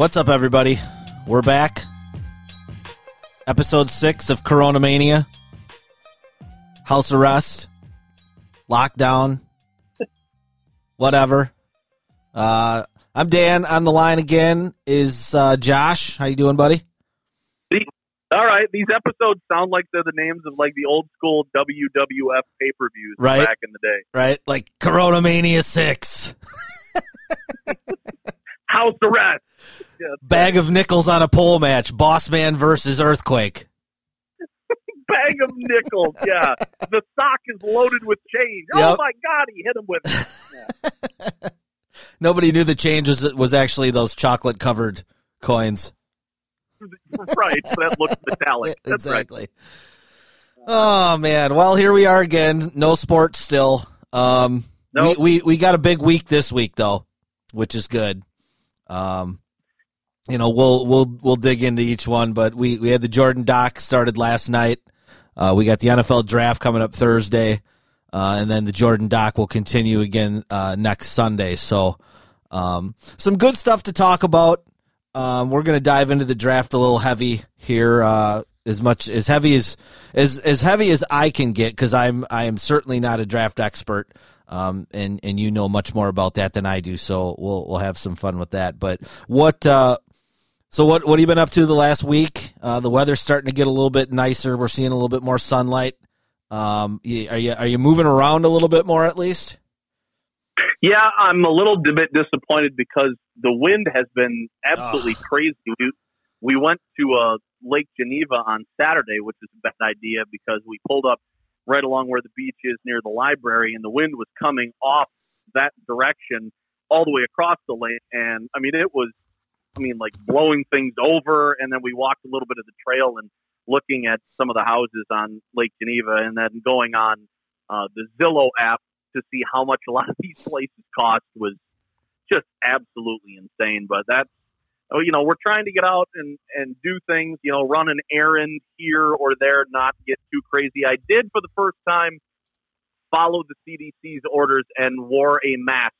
What's up, everybody? We're back. Episode six of Corona Mania. House arrest, lockdown, whatever. Uh, I'm Dan. On the line again is uh, Josh. How you doing, buddy? All right, these episodes sound like they're the names of like the old school WWF pay per views Right. back in the day. Right, like Corona Mania six. House arrest. Yeah, Bag of nickels on a pole match. Boss Man versus Earthquake. bag of nickels. Yeah, the sock is loaded with change. Oh my God, he hit him with. Nobody knew the change was was actually those chocolate covered coins. right, that looks metallic. That's right. exactly. Oh man. Well, here we are again. No sports still. Um, Nope. we, we we got a big week this week though, which is good. Um, you know, we'll we'll we'll dig into each one, but we we had the Jordan Doc started last night. Uh, we got the NFL draft coming up Thursday, uh, and then the Jordan Doc will continue again uh, next Sunday. So, um, some good stuff to talk about. Um, we're going to dive into the draft a little heavy here, uh, as much as heavy as as as heavy as I can get, because I'm I am certainly not a draft expert, um, and and you know much more about that than I do. So we'll we'll have some fun with that. But what uh, so what what have you been up to the last week? Uh, the weather's starting to get a little bit nicer. We're seeing a little bit more sunlight. Um, are you are you moving around a little bit more at least? Yeah, I'm a little bit disappointed because the wind has been absolutely Ugh. crazy. We, we went to uh, Lake Geneva on Saturday, which is a bad idea because we pulled up right along where the beach is near the library, and the wind was coming off that direction all the way across the lake. And I mean, it was, I mean, like blowing things over. And then we walked a little bit of the trail and looking at some of the houses on Lake Geneva, and then going on uh, the Zillow app to see how much a lot of these places cost was just absolutely insane. But that's, oh, you know, we're trying to get out and, and do things, you know, run an errand here or there, not get too crazy. I did for the first time follow the CDC's orders and wore a mask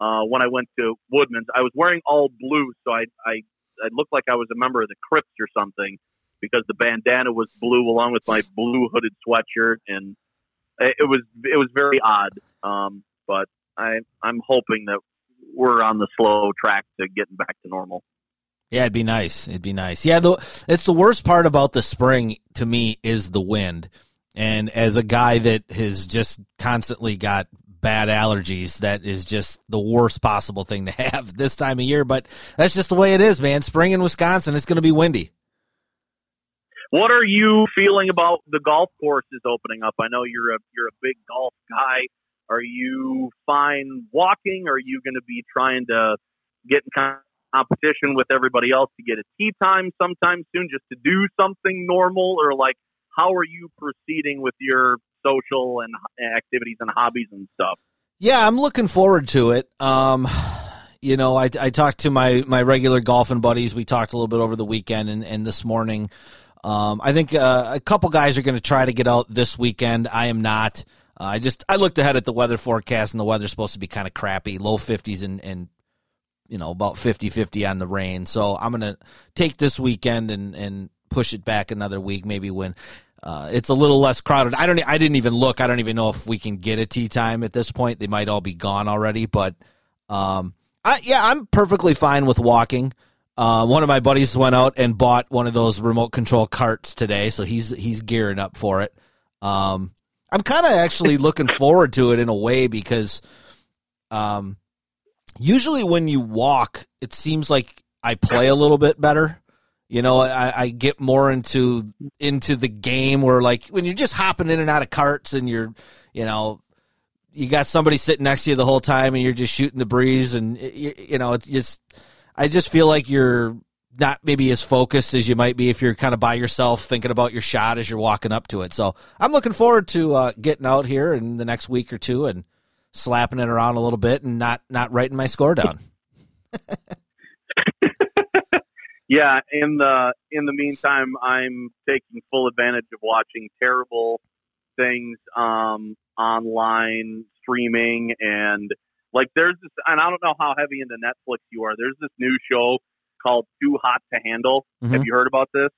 uh, when I went to Woodman's. I was wearing all blue, so I, I, I looked like I was a member of the Crips or something because the bandana was blue along with my blue hooded sweatshirt and it was it was very odd. Um, but I I'm hoping that we're on the slow track to getting back to normal. Yeah, it'd be nice. It'd be nice. Yeah, the, it's the worst part about the spring to me is the wind. And as a guy that has just constantly got bad allergies, that is just the worst possible thing to have this time of year. But that's just the way it is, man. Spring in Wisconsin, it's going to be windy. What are you feeling about the golf courses opening up? I know you're a you're a big golf guy. Are you fine walking? Are you going to be trying to get in competition with everybody else to get a tee time sometime soon, just to do something normal, or like how are you proceeding with your social and activities and hobbies and stuff? Yeah, I'm looking forward to it. Um, you know, I, I talked to my, my regular golfing buddies. We talked a little bit over the weekend and, and this morning. Um, I think uh, a couple guys are going to try to get out this weekend. I am not. Uh, I just I looked ahead at the weather forecast and the weather's supposed to be kind of crappy, low 50s and and you know about 50-50 on the rain. So I'm going to take this weekend and and push it back another week, maybe when uh, it's a little less crowded. I don't. I didn't even look. I don't even know if we can get a tee time at this point. They might all be gone already. But um, I yeah, I'm perfectly fine with walking. Uh, one of my buddies went out and bought one of those remote control carts today, so he's he's gearing up for it. Um, I'm kind of actually looking forward to it in a way because, um, usually when you walk, it seems like I play a little bit better. You know, I, I get more into into the game where like when you're just hopping in and out of carts and you're, you know, you got somebody sitting next to you the whole time, and you're just shooting the breeze, and you, you know, it's just I just feel like you're not maybe as focused as you might be if you're kind of by yourself thinking about your shot as you're walking up to it. So I'm looking forward to uh, getting out here in the next week or two and slapping it around a little bit and not not writing my score down. yeah, in the in the meantime, I'm taking full advantage of watching terrible things um, online, streaming, and like there's this, and I don't know how heavy into Netflix you are. There's this new show called Too Hot to Handle. Mhm. Have you heard about this?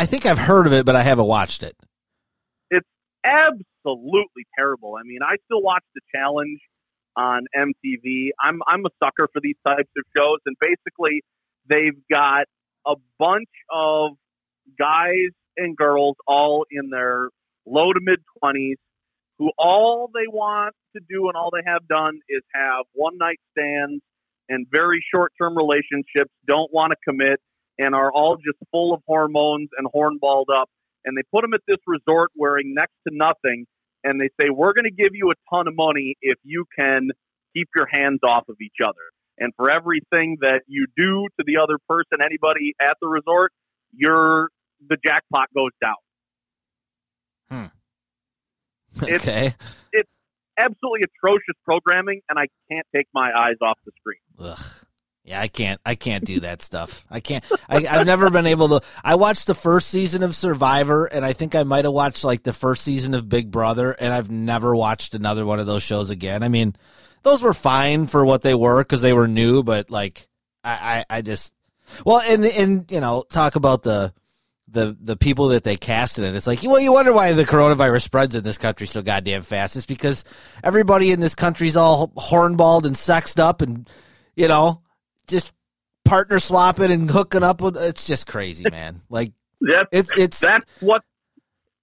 I think I've heard of it, but I haven't watched it. It's absolutely terrible. I mean, I still watch the challenge on MTV. I'm I'm a sucker for these types of shows, and basically, they've got a bunch of guys and girls all in their low to mid twenties who all they want to do and all they have done is have one night stands and very short term relationships, don't want to commit, and are all just full of hormones and hornballed up. And they put them at this resort wearing next to nothing, and they say, We're going to give you a ton of money if you can keep your hands off of each other. And for everything that you do to the other person, anybody at the resort, your the jackpot goes down. Hmm. Okay. It's- Okay. Absolutely atrocious programming, and I can't take my eyes off the screen. Ugh. Yeah, I can't. I can't do that stuff. I can't. I, I've never been able to. I watched the first season of Survivor, and I think I might have watched like the first season of Big Brother, and I've never watched another one of those shows again. I mean, those were fine for what they were because they were new, but like, I, I, I just, well, and and you know, talk about the the the people that they casted in. It's like, well, you wonder why the coronavirus spreads in this country so goddamn fast. It's because everybody in this country's all hornballed and sexed up, and you know, just partner swapping and hooking up. It's just crazy, man. Like That's it's it's that's what.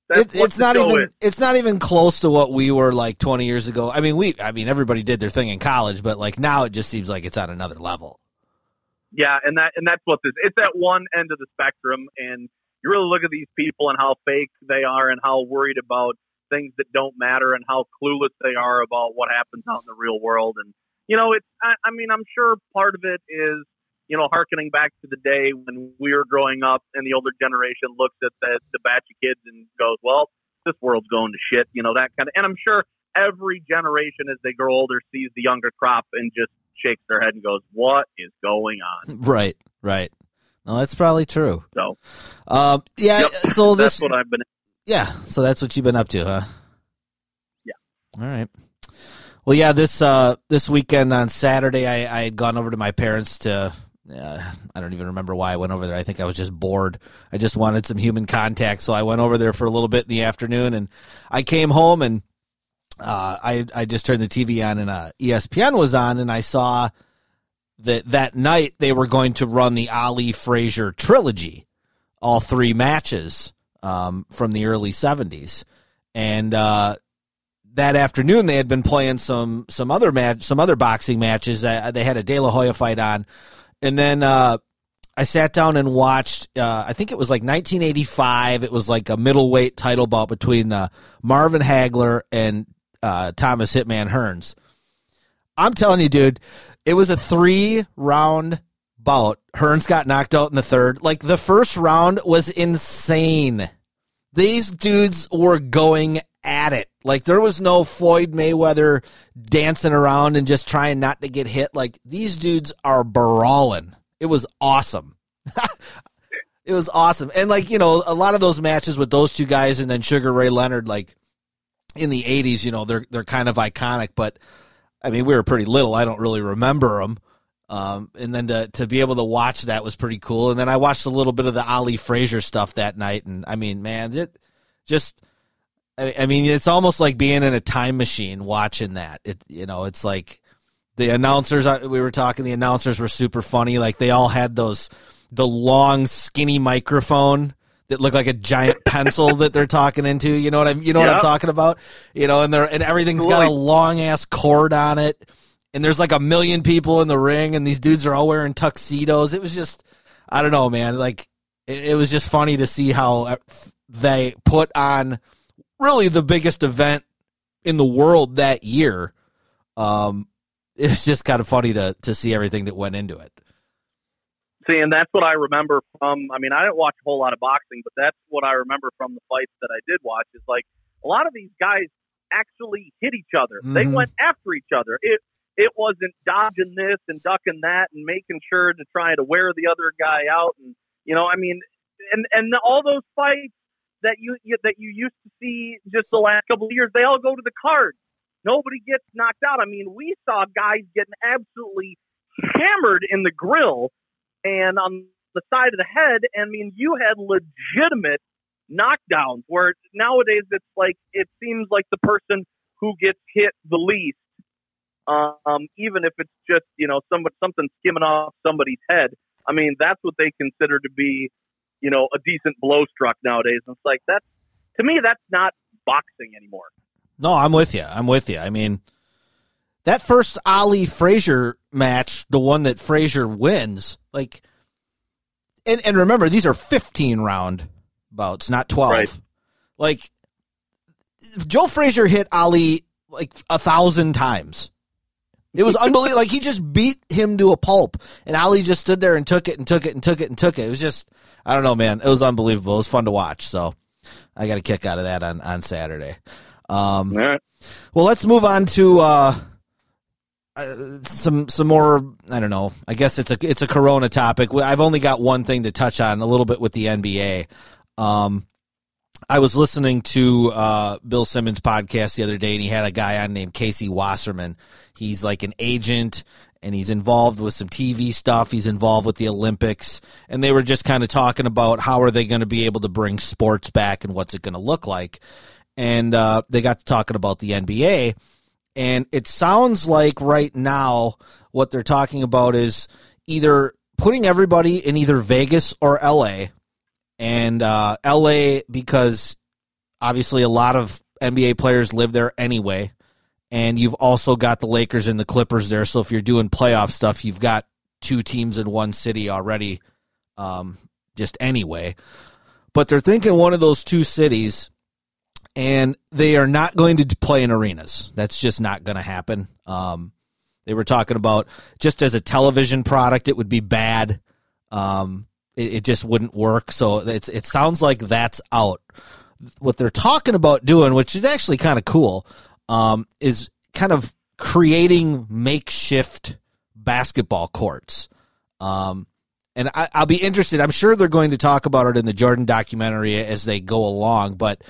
It, it's not even is. it's not even close to what we were like 20 years ago. I mean, we I mean everybody did their thing in college, but like now it just seems like it's on another level. Yeah, and that and that's what this. It's at one end of the spectrum, and you really look at these people and how fake they are, and how worried about things that don't matter, and how clueless they are about what happens out in the real world. And you know, it's. I, I mean, I'm sure part of it is you know, harkening back to the day when we were growing up, and the older generation looks at the the batch of kids and goes, "Well, this world's going to shit," you know, that kind of. And I'm sure every generation as they grow older sees the younger crop and just shakes their head and goes, "What is going on?" Right, right. No, that's probably true. So Um, yeah. Yep. So that's this, what I've been. yeah. So that's what you've been up to, huh? Yeah. All right. Well, yeah. This uh, this weekend on Saturday, I, I had gone over to my parents to. I don't even remember why I went over there. I think I was just bored. I just wanted some human contact, so I went over there for a little bit in the afternoon, and I came home and uh, I I just turned the TV on and uh, ESPN was on, and I saw that that night they were going to run the Ali Frazier trilogy, all three matches um, from the early '70s, and uh, that afternoon they had been playing some some other match some other boxing matches. Uh, they had a De La Hoya fight on, and then uh, I sat down and watched. Uh, I think it was like 1985. It was like a middleweight title bout between uh, Marvin Hagler and uh, Thomas Hitman Hearns. I'm telling you, dude, it was a three round bout. Hearns got knocked out in the third. Like the first round was insane. These dudes were going at it. Like there was no Floyd Mayweather dancing around and just trying not to get hit. Like these dudes are brawling. It was awesome. it was awesome. And like, you know, a lot of those matches with those two guys and then Sugar Ray Leonard, like in the 80s, you know, they're they're kind of iconic, but I mean, we were pretty little. I don't really remember them. Um, and then to to be able to watch that was pretty cool. And then I watched a little bit of the Ali Frazier stuff that night, and I mean, man, it just. I I mean, it's almost like being in a time machine watching that. It, you know, it's like the announcers. uh, We were talking. The announcers were super funny. Like they all had those the long, skinny microphone that looked like a giant pencil that they're talking into. You know what I'm? You know what I'm talking about? You know, and they're and everything's got a long ass cord on it, and there's like a million people in the ring, and these dudes are all wearing tuxedos. It was just, I don't know, man. Like it, it was just funny to see how uh, they put on really the biggest event in the world that year. Um, it's just kind of funny to to see everything that went into it. See, and that's what I remember from. I mean, I didn't watch a whole lot of boxing, but that's what I remember from the fights that I did watch. Is like a lot of these guys actually hit each other. They Mhm. went after each other. It it wasn't dodging this and ducking that and making sure to try to wear the other guy out. And you know, I mean, and and all those fights that you, you that you used to see just the last couple of years, they all go to the card. Nobody gets knocked out. I mean, we saw guys getting absolutely hammered in the grill and on the side of the head. And I mean, you had legitimate knockdowns where nowadays it's like it seems like the person who gets hit the least, um, even if it's just you know somebody something skimming off somebody's head. I mean, that's what they consider to be, you know, a decent blow struck nowadays. And it's like that's to me, that's not boxing anymore. No, I'm with you. I'm with you. I mean, that first Ali Frazier match, the one that Frazier wins, like, and and remember these are 15 round bouts, not 12. Right. Like, Joe Frazier hit Ali like a thousand times. It was unbelievable. like he just beat him to a pulp, and Ali just stood there and took it and took it and took it and took it. It was just, I don't know, man. It was unbelievable. It was fun to watch. So, I got a kick out of that on on Saturday. Um, All right. well, let's move on to uh, uh, some some more. I don't know. I guess it's a it's a Corona topic. I've only got one thing to touch on a little bit with the NBA. Um, I was listening to uh, Bill Simmons' podcast the other day, and he had a guy on named Casey Wasserman. He's like an agent, and he's involved with some TV stuff. He's involved with the Olympics, and they were just kind of talking about how are they going to be able to bring sports back and what's it going to look like. And uh, they got to talking about the NBA, and it sounds like right now what they're talking about is either putting everybody in either Vegas or LA and uh, LA because obviously a lot of NBA players live there anyway, and you've also got the Lakers and the Clippers there. So if you're doing playoff stuff, you've got two teams in one city already, um, just anyway. But they're thinking one of those two cities, and they are not going to play in arenas. That's just not going to happen. Um, they were talking about just as a television product, it would be bad. Um, it, it just wouldn't work. So it's it sounds like that's out. What they're talking about doing, which is actually kind of cool, um, is kind of creating makeshift basketball courts. Um, and I, I'll be interested. I'm sure they're going to talk about it in the Jordan documentary as they go along. But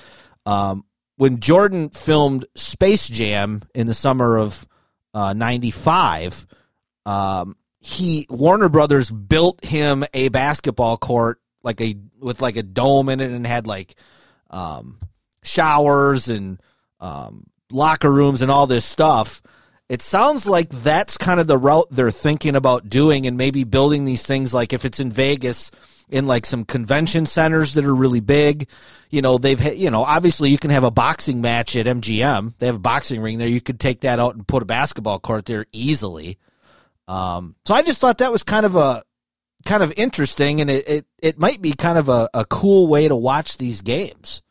um, when Jordan filmed Space Jam in the summer of '95, um, he Warner Brothers built him a basketball court like a with like a dome in it and had like um, showers and um, locker rooms and all this stuff. It sounds like that's kind of the route they're thinking about doing and maybe building these things like if it's in Vegas in like some convention centers that are really big. You know, they've you know, obviously you can have a boxing match at MGM. They have a boxing ring there. You could take that out and put a basketball court there easily. Um, so I just thought that was kind of a kind of interesting, and it it, it might be kind of a, a cool way to watch these games.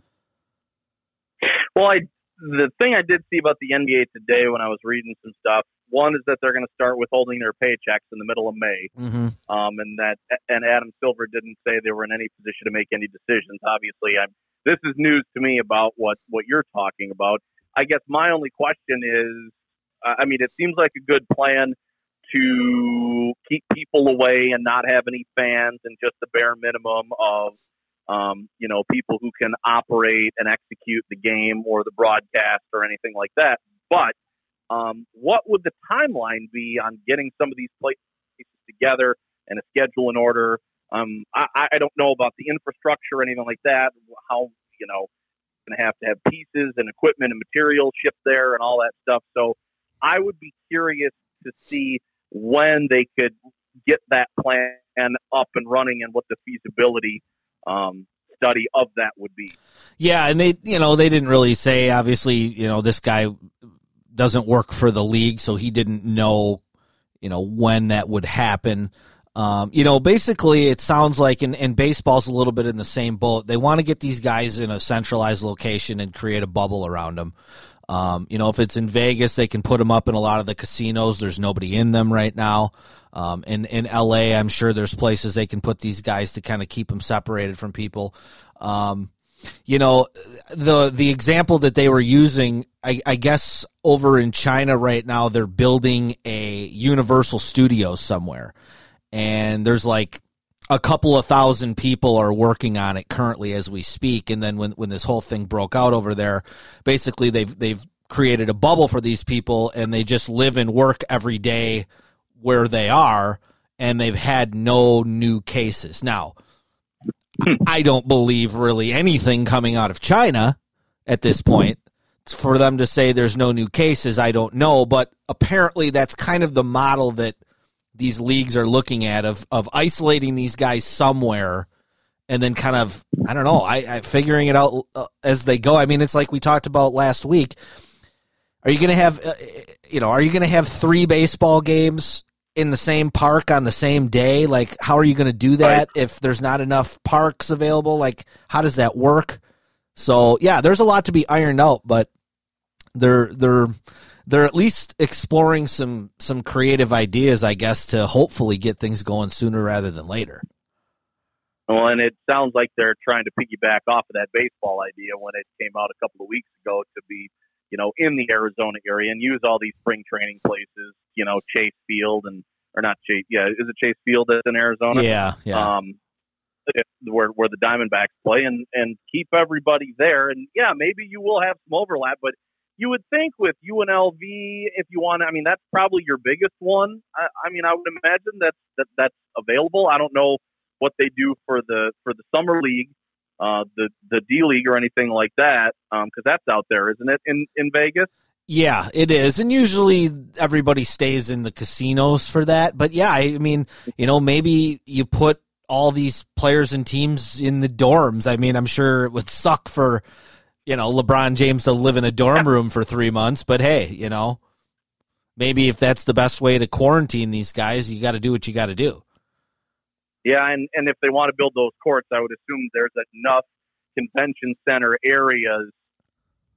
Well, I the thing I did see about the NBA today when I was reading some stuff, one is that they're going to start withholding their paychecks in the middle of May, Mm-hmm. um, and that and Adam Silver didn't say they were in any position to make any decisions. Obviously, I'm this is news to me about what what you're talking about. I guess my only question is, I mean, it seems like a good plan to keep people away and not have any fans and just the bare minimum of um, you know, people who can operate and execute the game or the broadcast or anything like that. But um, what would the timeline be on getting some of these places together and a schedule in order? Um, I, I don't know about the infrastructure or anything like that. How you know, going to have to have pieces and equipment and material shipped there and all that stuff. So I would be curious to see when they could get that plan up and running and what the feasibility um, study of that would be. Yeah, and they you know they didn't really say. Obviously, you know this guy doesn't work for the league, so he didn't know you know when that would happen. Um, you know, basically, it sounds like, and, and baseball's a little bit in the same boat. They want to get these guys in a centralized location and create a bubble around them. Um, you know, if it's in Vegas, they can put them up in a lot of the casinos. There's nobody in them right now. Um, in in LA, I'm sure there's places they can put these guys to kind of keep them separated from people. Um, you know, the the example that they were using, I, I guess over in China right now, they're building a Universal Studios somewhere, and there's like a couple of thousand people are working on it currently as we speak. And then when, when this whole thing broke out over there, basically they've they've created a bubble for these people and they just live and work every day where they are and they've had no new cases. Now, I don't believe really anything coming out of China at this point. For them to say there's no new cases, I don't know, but apparently that's kind of the model that these leagues are looking at of of isolating these guys somewhere and then kind of I don't know I, I figuring it out uh, as they go. I mean, it's like we talked about last week. Are you going to have uh, you know Are you going to have three baseball games in the same park on the same day? Like, how are you going to do that right. if there's not enough parks available? Like, how does that work? So yeah, there's a lot to be ironed out, but they're they're they're at least exploring some some creative ideas, I guess, to hopefully get things going sooner rather than later. Well, and it sounds like they're trying to piggyback off of that baseball idea when it came out a couple of weeks ago to be, you know, in the Arizona area and use all these spring training places, you know, Chase Field and or not Chase, yeah, is it Chase Field that's in Arizona? Yeah, yeah. Um, where where the Diamondbacks play and and keep everybody there and yeah, maybe you will have some overlap, but you would think with UNLV, if you want, I mean, that's probably your biggest one. I, I mean, I would imagine that, that that's available. I don't know what they do for the for the summer league, uh, the the D league or anything like that, because um, that's out there, isn't it, in in Vegas? Yeah, it is, and usually everybody stays in the casinos for that. But yeah, I mean, you know, maybe you put all these players and teams in the dorms. I mean, I'm sure it would suck for you know, LeBron James to live in a dorm room for three months. But hey, you know, maybe if that's the best way to quarantine these guys, you got to do what you got to do. Yeah, and and if they want to build those courts, I would assume there's enough convention center areas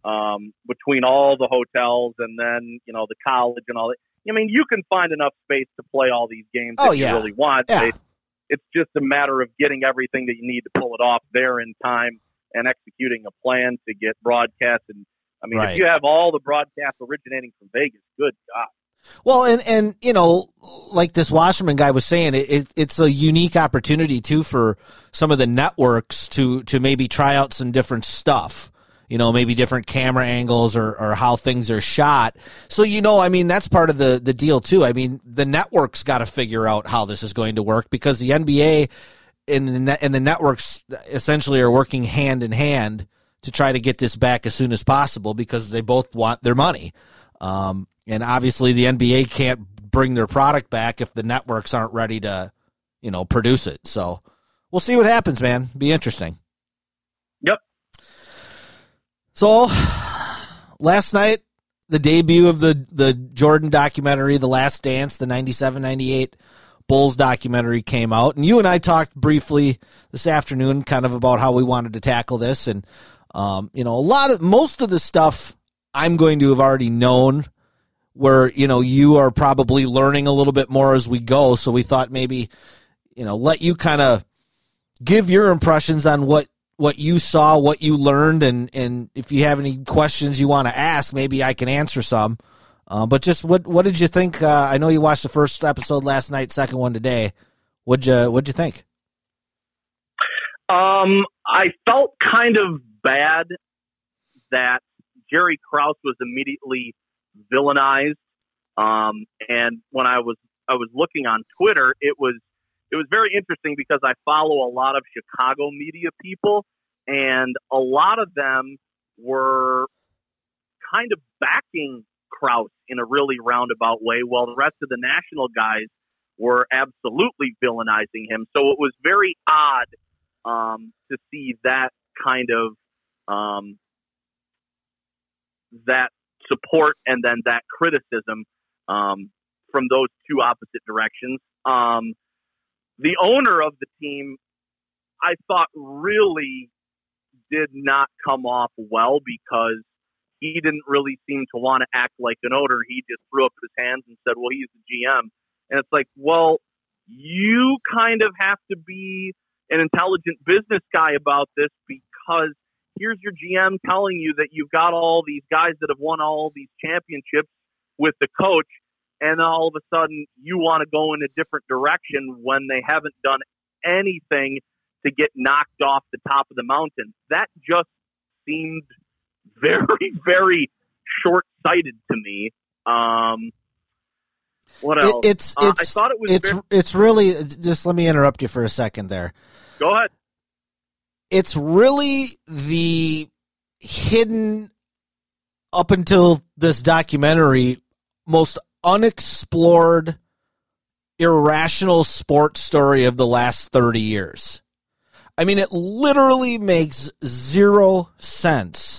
um, between all the hotels and then you know the college and all that. I mean, you can find enough space to play all these games oh, if yeah. you really want. Yeah. It, it's just a matter of getting everything that you need to pull it off there in time and executing a plan to get broadcast. And I mean, Right. if you have all the broadcasts originating from Vegas, good God. Well, and and you know, like this Wasserman guy was saying, it, it, it's a unique opportunity too for some of the networks to to maybe try out some different stuff. You know, maybe different camera angles or, or how things are shot. So you know, I mean, that's part of the the deal too. I mean, the networks got to figure out how this is going to work because the NBA and the net, and the networks essentially are working hand in hand to try to get this back as soon as possible because they both want their money. Um, and obviously, the NBA can't bring their product back if the networks aren't ready to, you know, produce it. So we'll see what happens, man. Be interesting. Yep. So last night, the debut of the the Jordan documentary, The Last Dance, the 97-98 Bulls documentary came out, and you and I talked briefly this afternoon, kind of about how we wanted to tackle this, and um, you know, a lot of most of the stuff I'm going to have already known. Where you know you are probably learning a little bit more as we go, so we thought maybe you know let you kind of give your impressions on what what you saw, what you learned, and and if you have any questions you want to ask, maybe I can answer some. Uh, but just what what did you think? Uh, I know you watched the first episode last night, second one today. What'd you what'd you think? Um, I felt kind of bad that Jerry Krause was immediately villainized. Um, and when I was I was looking on Twitter, it was it was very interesting because I follow a lot of Chicago media people, and a lot of them were kind of backing Krause in a really roundabout way, while the rest of the national guys were absolutely villainizing him. So it was very odd um, to see that kind of um, that support and then that criticism um, from those two opposite directions. Um, the owner of the team, I thought, really did not come off well because he didn't really seem to want to act like an owner. He just threw up his hands and said, "Well, he's the GM." And it's like, well, you kind of have to be an intelligent business guy about this because here's your GM telling you that you've got all these guys that have won all these championships with the coach, and all of a sudden you want to go in a different direction when they haven't done anything to get knocked off the top of the mountain. That just seemed very, very short sighted to me. Um, what else? It, it's Uh, it's I thought it was it's very- it's really just let me interrupt you for a second there. go ahead. It's really the hidden up until this documentary most unexplored irrational sports story of the last 30 years. I mean it literally makes zero sense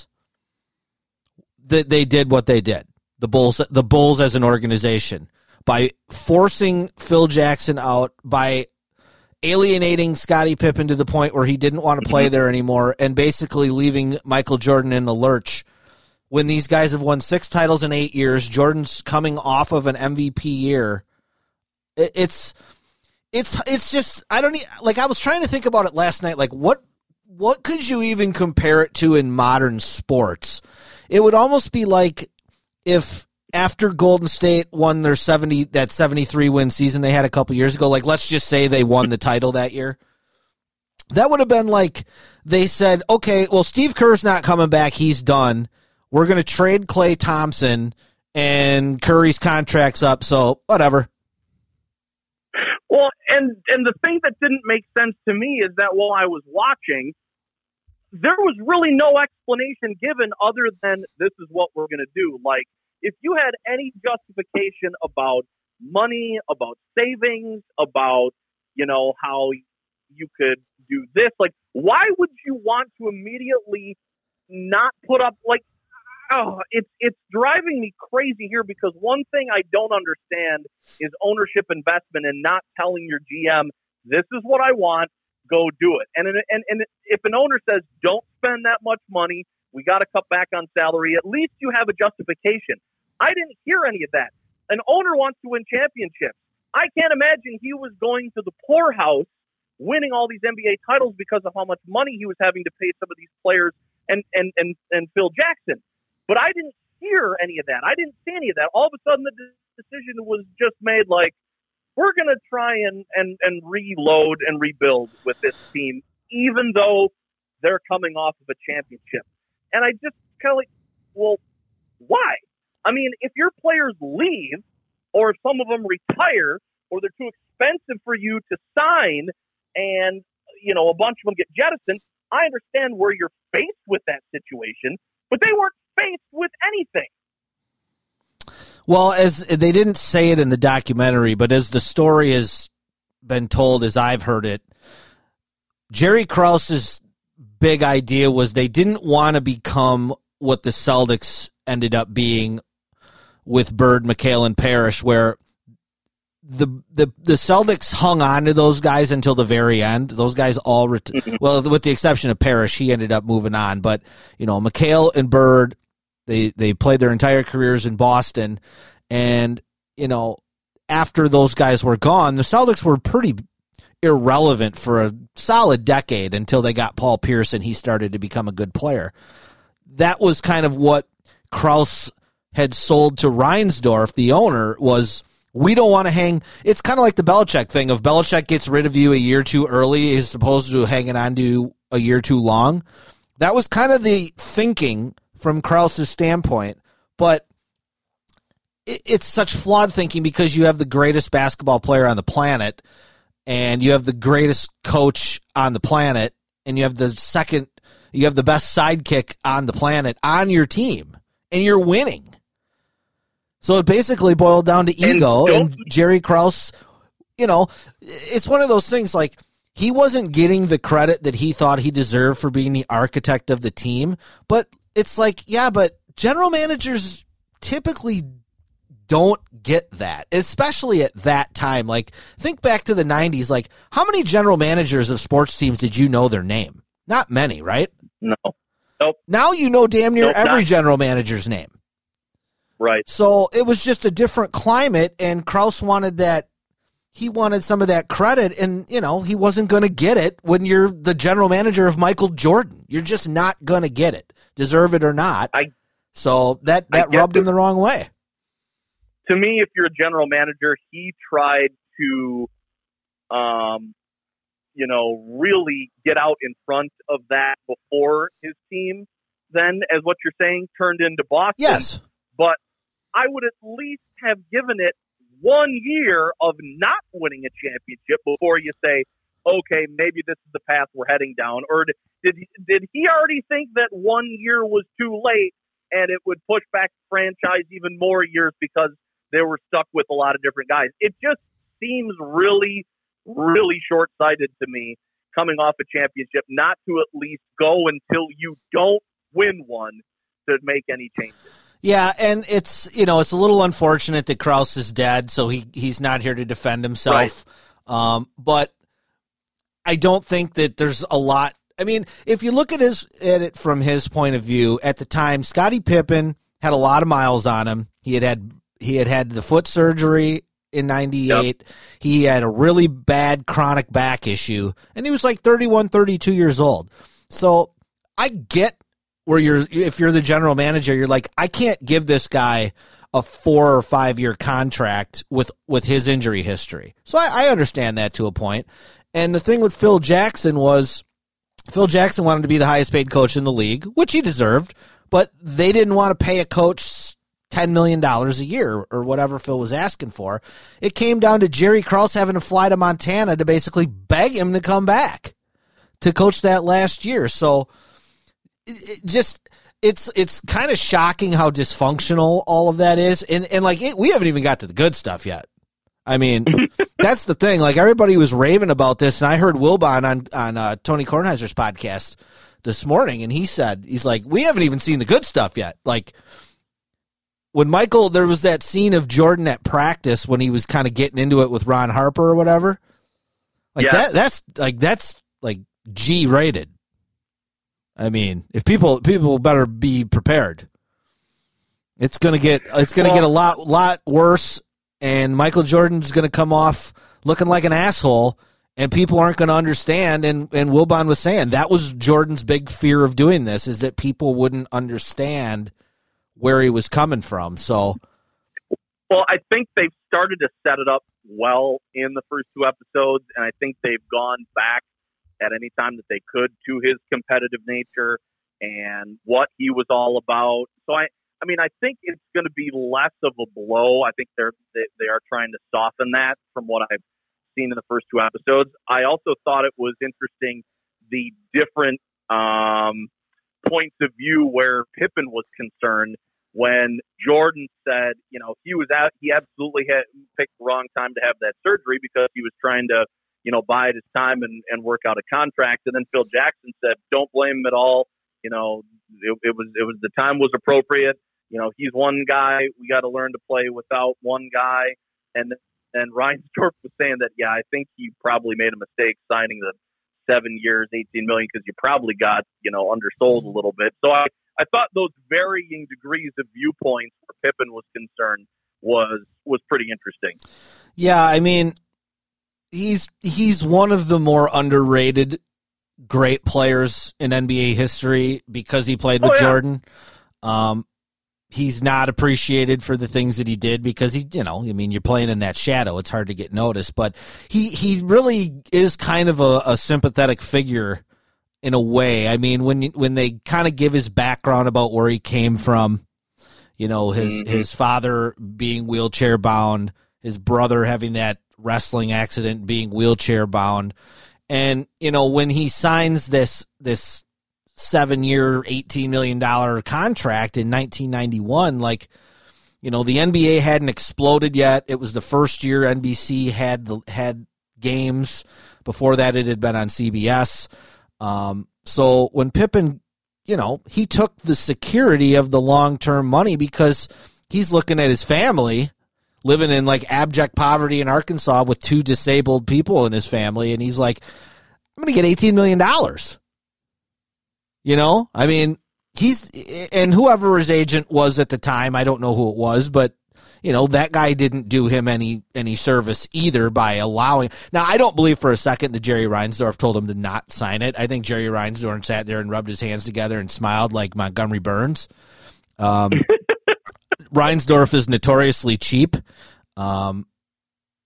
that they did what they did. The Bulls the Bulls as an organization by forcing Phil Jackson out by alienating Scottie Pippen to the point where he didn't want to play mm-hmm. there anymore and basically leaving Michael Jordan in the lurch. When these guys have won six titles in eight years, Jordan's coming off of an MVP year. It- It's it's it's just I don't e- like I was trying to think about it last night like what what could you even compare it to in modern sports? It would almost be like if after Golden State won their 70 that 73 win season they had a couple years ago like let's just say they won the title that year. That would have been like they said okay well Steve Kerr's not coming back. He's done. We're going to trade Klay Thompson and Curry's contract's up so whatever. Well, and and the thing that didn't make sense to me is that while I was watching, there was really no explanation given other than this is what we're going to do. Like, if you had any justification about money, about savings, about you know how you could do this, like, why would you want to immediately not put up like? Oh, it's it's driving me crazy here because one thing I don't understand is ownership investment and not telling your GM this is what I want, go do it. And and and if an owner says don't spend that much money, we got to cut back on salary. At least you have a justification. I didn't hear any of that. An owner wants to win championships. I can't imagine he was going to the poorhouse winning all these NBA titles because of how much money he was having to pay some of these players and and and, and Phil Jackson. But I didn't hear any of that. I didn't see any of that. All of a sudden, the decision was just made like, we're going to try and, and, and reload and rebuild with this team, even though they're coming off of a championship. And I just kind of like, well, why? I mean, if your players leave, or if some of them retire, or they're too expensive for you to sign, and you know a bunch of them get jettisoned, I understand where you're faced with that situation, but they weren't faced with anything. Well, as they didn't say it in the documentary, but as the story has been told, as I've heard it, Jerry Krause's big idea was they didn't want to become what the Celtics ended up being with Bird, McHale, and Parish, where the the the Celtics hung on to those guys until the very end. Those guys all, ret- mm-hmm. well, with the exception of Parish, he ended up moving on. But you know, McHale and Bird, they they played their entire careers in Boston, and you know, after those guys were gone, the Celtics were pretty irrelevant for a solid decade until they got Paul Pierce and he started to become a good player. That was kind of what Krause had sold to Reinsdorf, the owner, was we don't want to hang. It's kind of like the Belichick thing. If Belichick gets rid of you a year too early, as opposed to hanging on to a year too long. That was kind of the thinking from Krause's standpoint, but it, it's such flawed thinking because you have the greatest basketball player on the planet, and you have the greatest coach on the planet, and you have the second, you have the best sidekick on the planet on your team, and you're winning. So it basically boiled down to ego, and, Jerry Krause, you know, it's one of those things like he wasn't getting the credit that he thought he deserved for being the architect of the team, but it's like, yeah, but general managers typically don't get that, especially at that time. Like, think back to the 90s. Like, how many general managers of sports teams did you know their name? Not many, right? No. Nope. Now you know damn near Nope, every not- general manager's name. Right. So it was just a different climate, and Krause wanted that. He wanted some of that credit, and you know he wasn't going to get it when you're the general manager of Michael Jordan. You're just not going to get it, deserve it or not. I- so that that rubbed him the- the wrong way. to me, if you're a general manager, he tried to, um, you know, really get out in front of that before his team. Then, as what you're saying, turned into Boston. Yes, but I would at least have given it one year of not winning a championship before you say, okay, maybe this is the path we're heading down. Or did did, he already think that one year was too late and it would push back the franchise even more years because they were stuck with a lot of different guys? It just seems really, really short sighted to me coming off a championship not to at least go until you don't win one to make any changes. yeah, and it's you know it's a little unfortunate that Krause is dead, so he he's not here to defend himself. Um, but I don't think that there's a lot. I mean, if you look at his at it from his point of view, at the time, Scottie Pippen had a lot of miles on him. He had had he had had the foot surgery in 98. He had a really bad chronic back issue and he was like 31 32 years old. So, I get where you're if you're the general manager, you're like I can't give this guy a 4 or 5 year contract with with his injury history. So I, I understand that to a point. And the thing with Phil Jackson was Phil Jackson wanted to be the highest paid coach in the league, which he deserved, but they didn't want to pay a coach $10 million a year or whatever Phil was asking for. It came down to Jerry Krause having to fly to Montana to basically beg him to come back to coach that last year. So it, it just it's it's kind of shocking how dysfunctional all of that is and and like it, we haven't even got to the good stuff yet. I mean, that's the thing. Like everybody was raving about this, and I heard Wilbon on on uh, Tony Kornheiser's podcast this morning, and he said he's like, we haven't even seen the good stuff yet. Like when Michael, there was that scene of Jordan at practice when he was kind of getting into it with Ron Harper or whatever. Like Yeah. that. That's like that's like G rated. I mean, if people people better be prepared. It's gonna get it's gonna Well- get a lot lot worse, and Michael Jordan's gonna come off looking like an asshole, and people aren't gonna understand. And and Wilbon was saying that was Jordan's big fear of doing this is that people wouldn't understand where he was coming from. So Well, I think they've started to set it up well in the first two episodes, and I think they've gone back at any time that they could to his competitive nature and what he was all about. So I, I mean, I think it's going to be less of a blow. I think they're they, they are trying to soften that from what I've seen in the first two episodes. I also thought it was interesting the different um, points of view where Pippen was concerned when Jordan said, you know, he was out, he absolutely had picked the wrong time to have that surgery because he was trying to, you know, bide his time and, and work out a contract. And then Phil Jackson said, don't blame him at all. You know, it, it was, it was, the time was appropriate. You know, he's one guy. We got to learn to play without one guy. And, and Reinsdorf was saying that, yeah, I think he probably made a mistake signing the seven years, 18 million, because you probably got, you know, undersold a little bit. So I, I thought those varying degrees of viewpoints where Pippen was concerned was was pretty interesting. Yeah, I mean, he's he's one of the more underrated great players in NBA history because he played with Oh, yeah. Jordan. Um, he's not appreciated for the things that he did because he, you know, I mean, you're playing in that shadow; it's hard to get noticed. But he he really is kind of a, a sympathetic figure in a way. I mean, when when they kind of give his background about where he came from, you know, his Mhm. his father being wheelchair bound, his brother having that wrestling accident being wheelchair bound, and you know when he signs this this seven year, eighteen million dollar contract in nineteen ninety one, like. You know the NBA hadn't exploded yet. It was the first year NBC had the had games. Before that, it had been on CBS. Um, so when Pippen, you know, he took the security of the long term money because he's looking at his family living in like abject poverty in Arkansas with two disabled people in his family, and he's like, I'm going to get $18 million. You know, I mean, he's and whoever his agent was at the time, I don't know who it was, but you know that guy didn't do him any any service either by allowing. Now I don't believe for a second that Jerry Reinsdorf told him to not sign it. I think Jerry Reinsdorf sat there and rubbed his hands together and smiled like Montgomery Burns. Um, Reinsdorf is notoriously cheap. Um,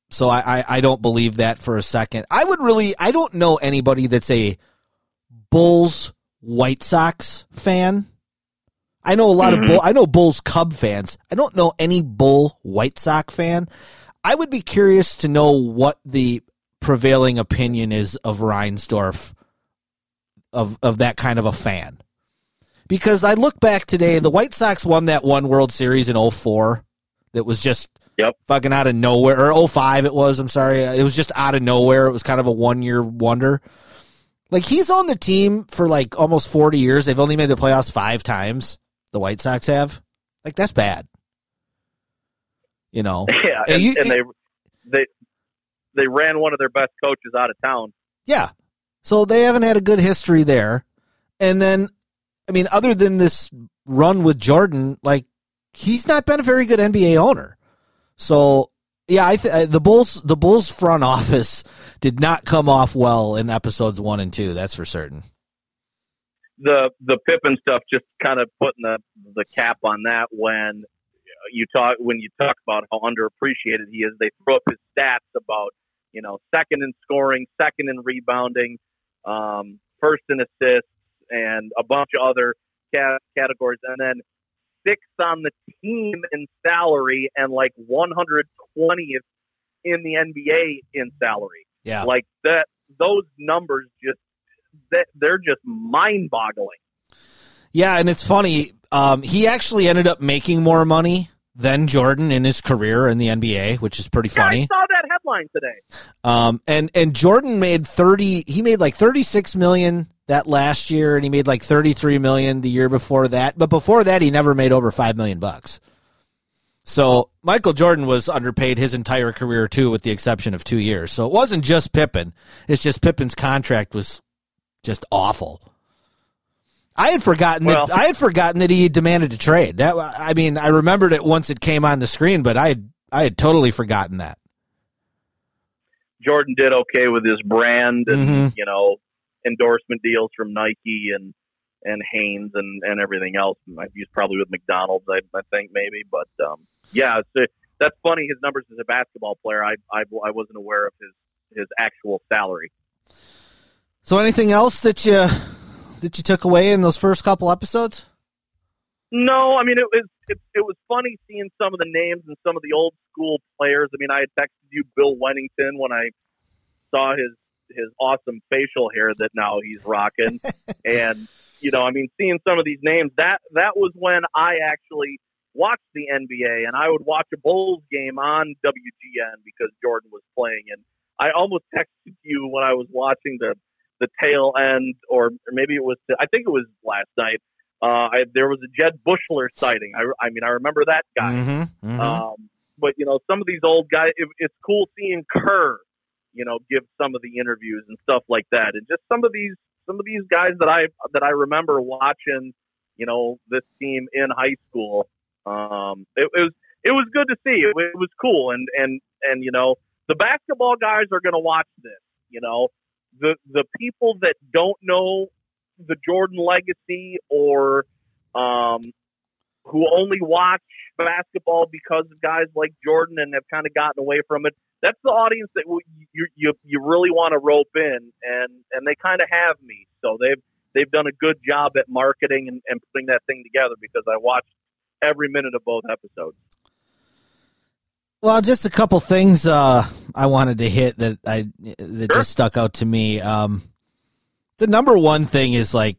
so I, I, I don't believe that for a second. I would really I don't know anybody that's a Bulls White Sox fan. I know a lot Mm-hmm. of Bull. I know Bulls Cub fans. I don't know any Bull White Sox fan. I would be curious to know what the prevailing opinion is of Reinsdorf, of of that kind of a fan. Because I look back today, the White Sox won that one World Series in 04 that was just Yep. fucking out of nowhere or 05 it was, I'm sorry. It was just out of nowhere. It was kind of a one-year wonder. Like he's on the team for like almost 40 years. They've only made the playoffs 5 times. The White Sox have. Like that's bad. You know. Yeah, And and, you- and they they they ran one of their best coaches out of town. Yeah. So they haven't had a good history there. And then, I mean, other than this run with Jordan, like he's not been a very good NBA owner. So yeah, I th- uh, the Bulls the Bulls front office did not come off well in episodes one and two. That's for certain. The the Pippen stuff just kind of putting the the cap on that when you talk when you talk about how underappreciated he is. They throw up his stats about you know second in scoring, second in rebounding, um, first in assists, and a bunch of other ca- categories, and then sixth on the team in salary and like 120th in the NBA in salary. Yeah. Like that, those numbers just they're just mind-boggling. Yeah, and it's funny. Um, he actually ended up making more money than Jordan in his career in the NBA, which is pretty Yeah, I funny. saw that headline today. Um, and and Jordan made thirty. He made like thirty six million that last year, and he made like thirty three million the year before that. But before that, he never made over five million bucks. So Michael Jordan was underpaid his entire career too, with the exception of two years. So it wasn't just Pippen. It's just Pippen's contract was just awful. I had forgotten Well- that I had forgotten that he demanded a trade. That I mean, I remembered it once it came on the screen, but I had I had totally forgotten that. Jordan did okay with his brand and Mhm. you know endorsement deals from Nike and and Hanes and and everything else. He's probably with McDonald's, I, I think maybe. But um, yeah, it's, that's funny. His numbers as a basketball player, I, I I wasn't aware of his his actual salary. So anything else that you that you took away in those first couple episodes? No, I mean it was it, it was funny seeing some of the names and some of the old school players. I mean, I had texted you Bill Wennington when I saw his his awesome facial hair that now he's rocking, and you know, I mean, seeing some of these names that that was when I actually watched the NBA, and I would watch a Bulls game on WGN because Jordan was playing, and I almost texted you when I was watching the the tail end, or, or maybe it was I think it was last night. Uh, I, there was a Jud Buechler sighting. I, I mean, I remember that guy. Mm-hmm. Um, but you know, some of these old guys, it, it's cool seeing Kerr, you know, give some of the interviews and stuff like that, and just some of these some of these guys that I that I remember watching, you know, this team in high school. Um, it, it was it was good to see. It, it was cool, and and and you know, the basketball guys are going to watch this. You know, the the people that don't know the Jordan legacy or um, who only watch basketball because of guys like Jordan and have kind of gotten away from it. That's the audience that you you you really want to rope in, and and they kind of have me. So they've they've done a good job at marketing and, and putting that thing together because I watched every minute of both episodes. Well, just a couple things uh, I wanted to hit that I that Sure. just stuck out to me. Um, the number one thing is like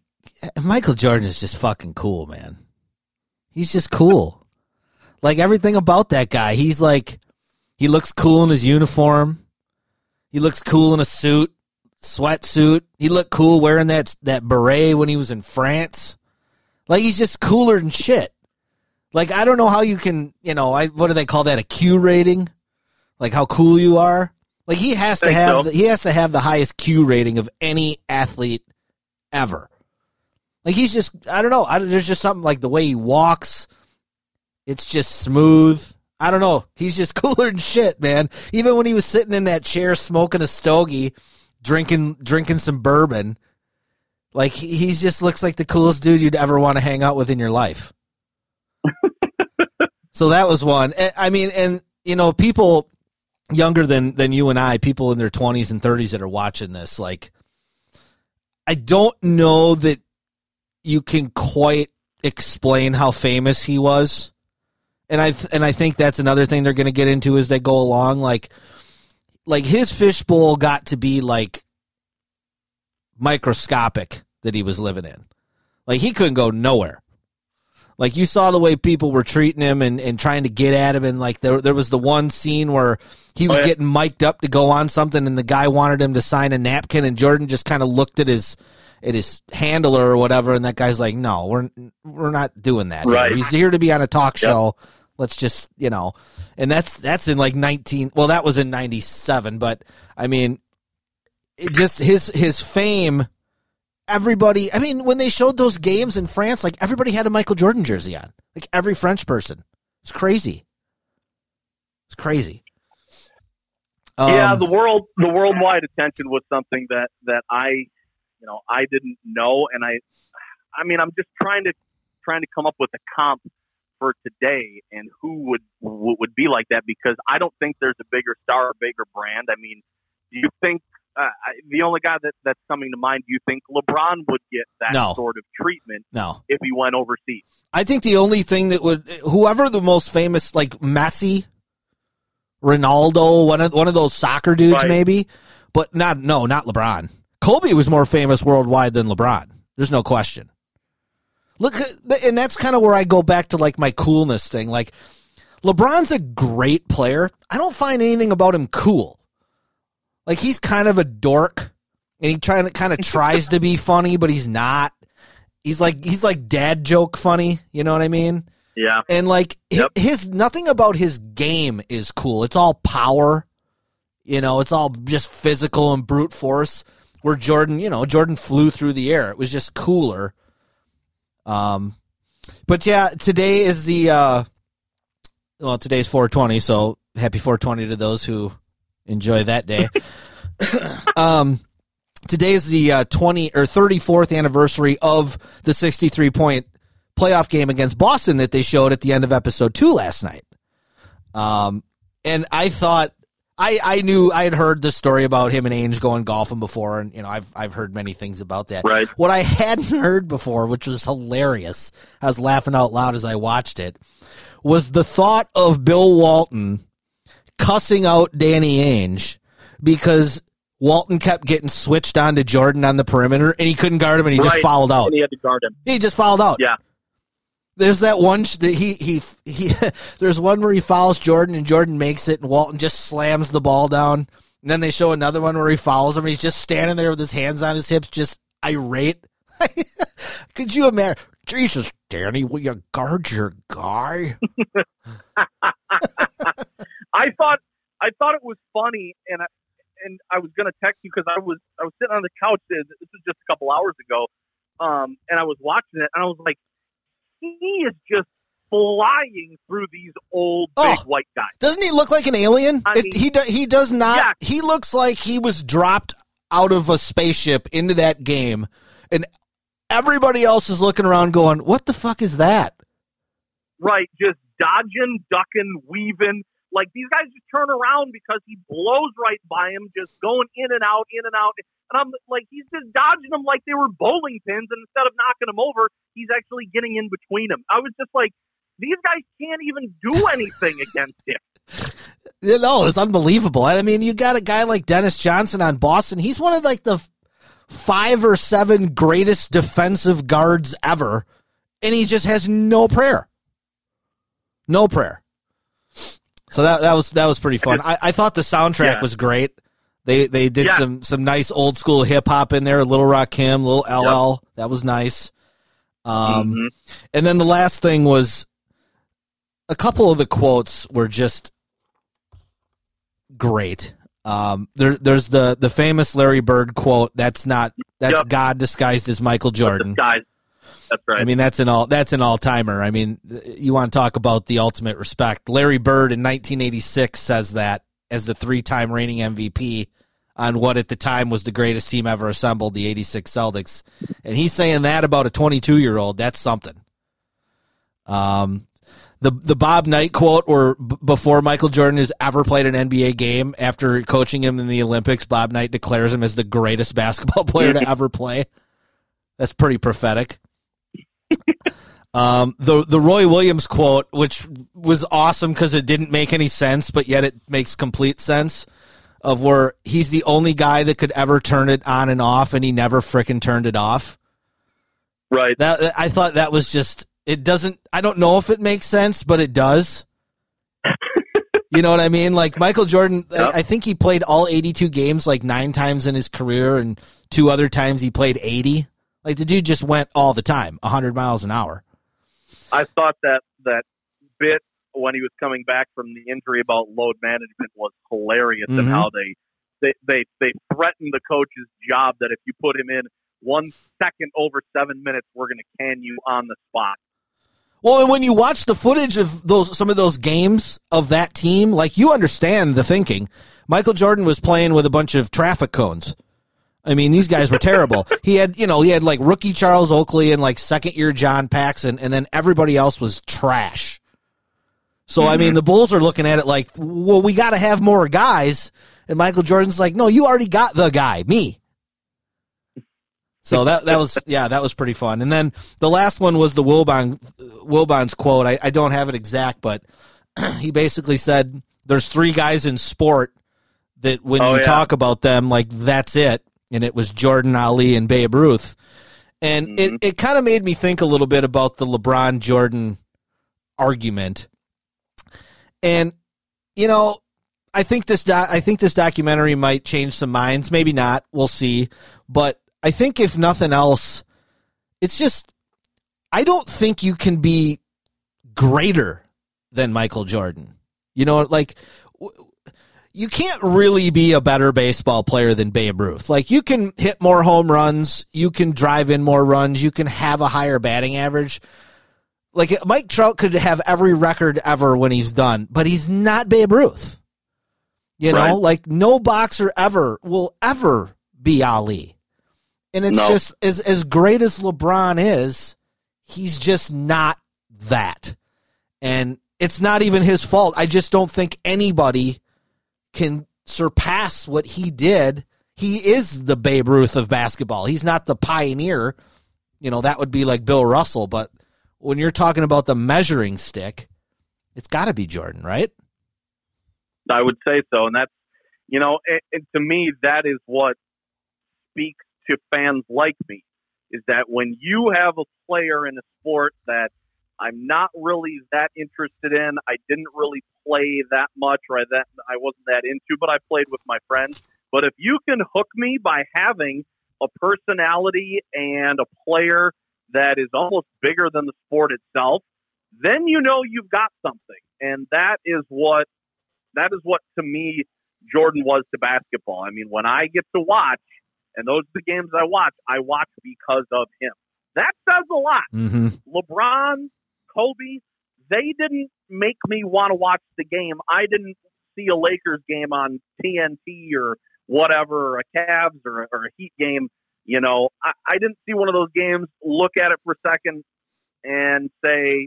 Michael Jordan is just fucking cool, man. He's just cool. like everything about that guy. He's like he looks cool in his uniform. He looks cool in a suit, sweatsuit. He looked cool wearing that that beret when he was in France. Like he's just cooler than shit. Like I don't know how you can, you know, I what do they call that a Q rating? Like how cool you are? Like he has to have so. the, he has to have the highest Q rating of any athlete ever. Like he's just I don't know. I, there's just something like the way he walks. It's just smooth. I don't know. He's just cooler than shit, man. Even when he was sitting in that chair smoking a stogie, drinking drinking some bourbon, like he just looks like the coolest dude you'd ever want to hang out with in your life. so that was one. Eh, I mean, and you know, people younger than than you and I, people in their twenties and thirties that are watching this, like, I don't know that you can quite explain how famous he was. And I and I think that's another thing they're going to get into as they go along. Like, like his fishbowl got to be like microscopic that he was living in. Like he couldn't go nowhere. Like you saw the way people were treating him and, and trying to get at him, and like there there was the one scene where he was Oh, yeah. getting mic'd up to go on something, and the guy wanted him to sign a napkin, and Jordan just kind of looked at his at his handler or whatever, and that guy's like, "No, we're we're not doing that. here. Right. He's here to be on a talk show. Let's just you know." And that's that's in like nineteen. Well, that was in ninety seven, but I mean, it just his his fame. Everybody, I mean, when they showed those games in France, like everybody had a Michael Jordan jersey on, like every French person. It's crazy. It's crazy. yeah, Um, the world the worldwide attention was something that that I, you know, I didn't know, and I, I mean, I'm just trying to trying to come up with a comp for today and who would would be like that because I don't think there's a bigger star or bigger brand. I mean, do you think? Uh, the only guy that, that's coming to mind, do you think LeBron would get that No. sort of treatment no, if he went overseas? I think the only thing that would whoever the most famous like Messi, Ronaldo, one of one of those soccer dudes Right. maybe, but not no, not LeBron. Kobe was more famous worldwide than LeBron. There's no question. Look, and that's kind of where I go back to like my coolness thing. Like LeBron's a great player. I don't find anything about him cool. Like he's kind of a dork, and he trying to kind of tries to be funny, but he's not. He's like he's like dad joke funny. You know what I mean? Yeah, And like Yep. his nothing about his game is cool. It's all power. You know, it's all just physical and brute force. Where Jordan, you know, Jordan flew through the air. It was just cooler. Um, but yeah, today is the uh, well, today's 420. So happy 420 to those who enjoy that day. um, today is the uh, 20 or 34th anniversary of the 63 point playoff game against Boston that they showed at the end of episode two last night. Um, and I thought I I knew I had heard the story about him and Ainge going golfing before, and you know I've I've heard many things about that. Right. What I hadn't heard before, which was hilarious, I was laughing out loud as I watched it, was the thought of Bill Walton cussing out Danny Ainge because Walton kept getting switched on to Jordan on the perimeter, and he couldn't guard him, and he just fouled out. and he had to guard him. He just fouled out. Yeah. There's that one sh- that he he he. there's one where he fouls Jordan and Jordan makes it, and Walton just slams the ball down. And then they show another one where he fouls him, and he's just standing there with his hands on his hips, just irate. Could you imagine? Jesus, Danny, will you guard your guy? I thought I thought it was funny, and I, and I was to text you because I was I was sitting on the couch. This this was just a couple hours ago, um, and I was watching it, and I was like, he is just flying through these old big Oh. white guys. Doesn't he look like an alien? It- mean- he do, he does not. Yeah. He looks like he was dropped out of a spaceship into that game, and everybody else is looking around, going, "What the fuck is that?" Right, just dodging, ducking, weaving. Like these guys just turn around because he blows right by him, just going in and out, in and out. And I'm like, he's just dodging them like they were bowling pins, and instead of knocking them over, he's actually getting in between them. I was just like, these guys can't even do anything against him. You know, it's unbelievable. I mean, you got a guy like Dennis Johnson on Boston. He's one of like the five or seven greatest defensive guards ever, and he just has no prayer. No prayer. So that that was that was pretty fun. I, I thought the soundtrack Yeah. was great. They they did Yeah. some some nice old school hip hop in there. Little Rakim, Little LL. That was nice. Um, Mhm. and then the last thing was a couple of the quotes were just great. Um, there, there's the the famous Larry Bird quote. That's not that's Yep. God disguised as Michael Jordan. That's right. I mean, that's an all that's an all timer. I mean, you want to talk about the ultimate respect. Larry Bird in 1986 says that as the three time reigning MVP on what at the time was the greatest team ever assembled, the 86 Celtics. And he's saying that about a 22 year old. That's something. Um, the the Bob Knight quote, or b- before Michael Jordan has ever played an NBA game, after coaching him in the Olympics, Bob Knight declares him as the greatest basketball player to ever play. That's pretty prophetic. Um, the the Roy Williams quote, which was awesome because it didn't make any sense, but yet it makes complete sense. Of where he's the only guy that could ever turn it on and off, and he never fricking turned it off. right. That I thought that was just it doesn't. I don't know if it makes sense, but it does. you know what I mean? Like Michael Jordan, I, I think he played all eighty-two games like nine times in his career, and two other times he played eighty. Like the dude just went all the time, hundred miles an hour. I thought that that bit when he was coming back from the injury about load management was hilarious Mhm. and how they, they they they threatened the coach's job that if you put him in one second over seven minutes, we're going to can you on the spot. Well, and when you watch the footage of those some of those games of that team, like you understand the thinking. Michael Jordan was playing with a bunch of traffic cones. I mean, these guys were terrible. he had, you know, he had like rookie Charles Oakley and like second year John Paxson, and then everybody else was trash. So I mean, mm-hmm. the Bulls are looking at it like, well, we got to have more guys, and Michael Jordan's like, no, you already got the guy, me. So that that was yeah that was pretty fun. And then the last one was the Wilbon Wilbon's quote. I, I don't have it exact, but he basically said there's three guys in sport that when Oh, you yeah. talk about them, like that's it. And it was Jordan Ali and Babe Ruth. And it, mm-hmm. it kind of made me think a little bit about the LeBron Jordan argument. And you know, I think this doc- I think this documentary might change some minds. Maybe not. We'll see. But I think if nothing else, it's just I don't think you can be greater than Michael Jordan. You know, like w- you can't really be a better baseball player than Babe Ruth. Like you can hit more home runs, you can drive in more runs, you can have a higher batting average. Like Mike Trout could have every record ever when he's done, but he's not Babe Ruth. You know, Right. like no boxer ever will ever be Ali. And it's No. just as as great as LeBron is, he's just not that. And it's not even his fault. I just don't think anybody can surpass what he did. He is the Babe Ruth of basketball. He's not the pioneer. You know, that would be like Bill Russell, but when you're talking about the measuring stick, it's got to be Jordan, right? I would say so, and that's you know, and, and to me, that is what speaks to fans like me. Is that when you have a player in a sport that I'm not really that interested in, I didn't really play that much, or I that I wasn't that into, but I played with my friends. But if you can hook me by having a personality and a player that is almost bigger than the sport itself, then you know you've got something, and that is what that is what to me Jordan was to basketball. I mean, when I get to watch, and those are the games I watch, I watch because of him. That says a lot. Mm-hmm. LeBron, Kobe, they didn't make me want to watch the game. I didn't see a Lakers game on TNT or whatever, or a Cavs or, or a Heat game. You know, I, I didn't see one of those games, look at it for a second, and say,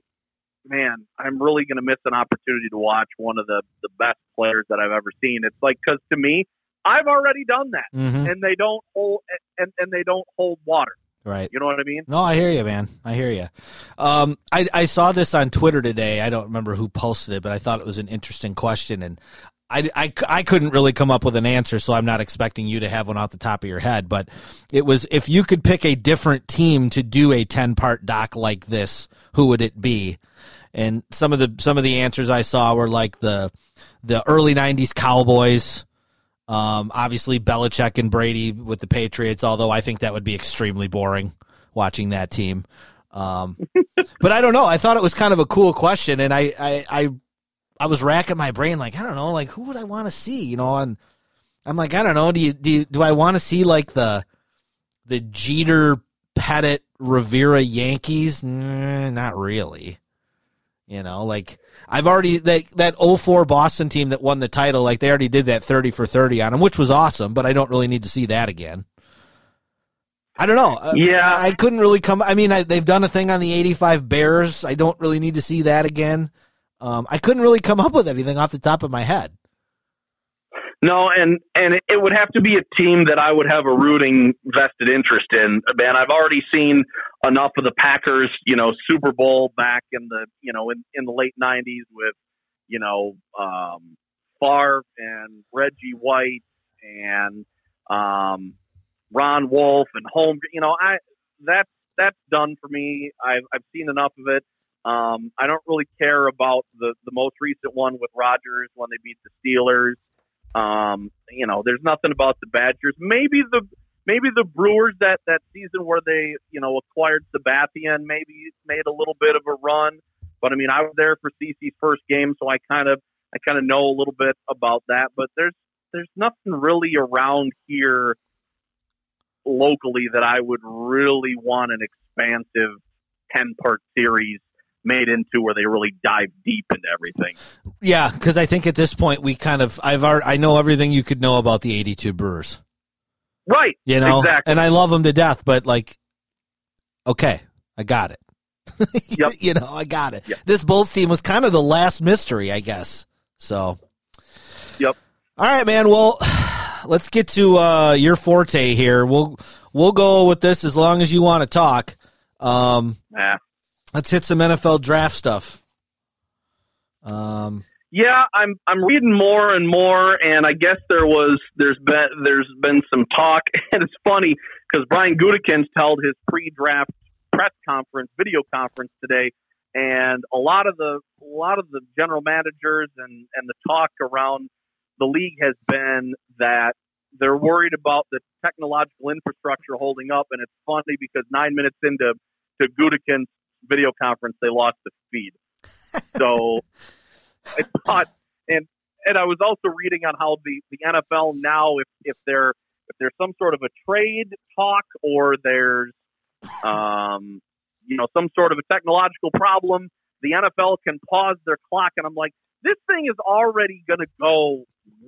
man, I'm really going to miss an opportunity to watch one of the, the best players that I've ever seen. It's like, because to me, I've already done that. Mm-hmm. And they don't hold and, and they don't hold water. Right. You know what I mean? No, I hear you, man. I hear you. Um, I, I saw this on Twitter today. I don't remember who posted it, but I thought it was an interesting question, and I, I, I couldn't really come up with an answer, so I'm not expecting you to have one off the top of your head. But it was if you could pick a different team to do a 10 part doc like this, who would it be? And some of the some of the answers I saw were like the the early '90s Cowboys. Um, obviously Belichick and Brady with the Patriots, although I think that would be extremely boring watching that team. Um, but I don't know. I thought it was kind of a cool question, and I, I, I, I was racking my brain, like I don't know, like who would I want to see, you know? And I'm like, I don't know. Do you do you, do I want to see like the the Jeter Pettitte Rivera Yankees? Nah, not really. You know, like I've already that that 04 Boston team that won the title, like they already did that 30 for 30 on them, which was awesome, but I don't really need to see that again. I don't know. Uh, Yeah. I, I couldn't really come. I mean, I, they've done a thing on the '85 Bears. I don't really need to see that again. Um, I couldn't really come up with anything off the top of my head. No, and and it would have to be a team that I would have a rooting vested interest in. Man, I've already seen enough of the Packers, you know, Super Bowl back in the you know in, in the late '90s with you know um, Favre and Reggie White and um, Ron Wolf and Holm. You know, I that's that's done for me. I've I've seen enough of it. Um, I don't really care about the the most recent one with Rodgers when they beat the Steelers. Um, you know, there's nothing about the Badgers. Maybe the maybe the Brewers that that season where they you know acquired Sabathia and maybe made a little bit of a run. But I mean, I was there for CC's first game, so I kind of I kind of know a little bit about that. But there's there's nothing really around here locally that I would really want an expansive ten part series made into where they really dive deep into everything. Yeah, because I think at this point we kind of I've already, I know everything you could know about the '82 Brewers. Right. You know, exactly. and I love them to death, but like, okay, I got it. Yep. you know, I got it. Yep. This Bulls team was kind of the last mystery, I guess. So, Yep. all right, man. Well, let's get to uh, your forte here. We'll we'll go with this as long as you want to talk. Um, Yeah. let's hit some NFL draft stuff. Um, Yeah, I'm I'm reading more and more, and I guess there was there's been there's been some talk, and it's funny because Brian Gutekunst held his pre-draft press conference, video conference today, and a lot of the a lot of the general managers and and the talk around the league has been that they're worried about the technological infrastructure holding up, and it's funny because nine minutes into to Gutekunst's video conference, they lost the feed. So I thought, and and I was also reading on how the the NFL now, if if there if there's some sort of a trade talk or there's um you know some sort of a technological problem, the NFL can pause their clock, and I'm like, this thing is already going to go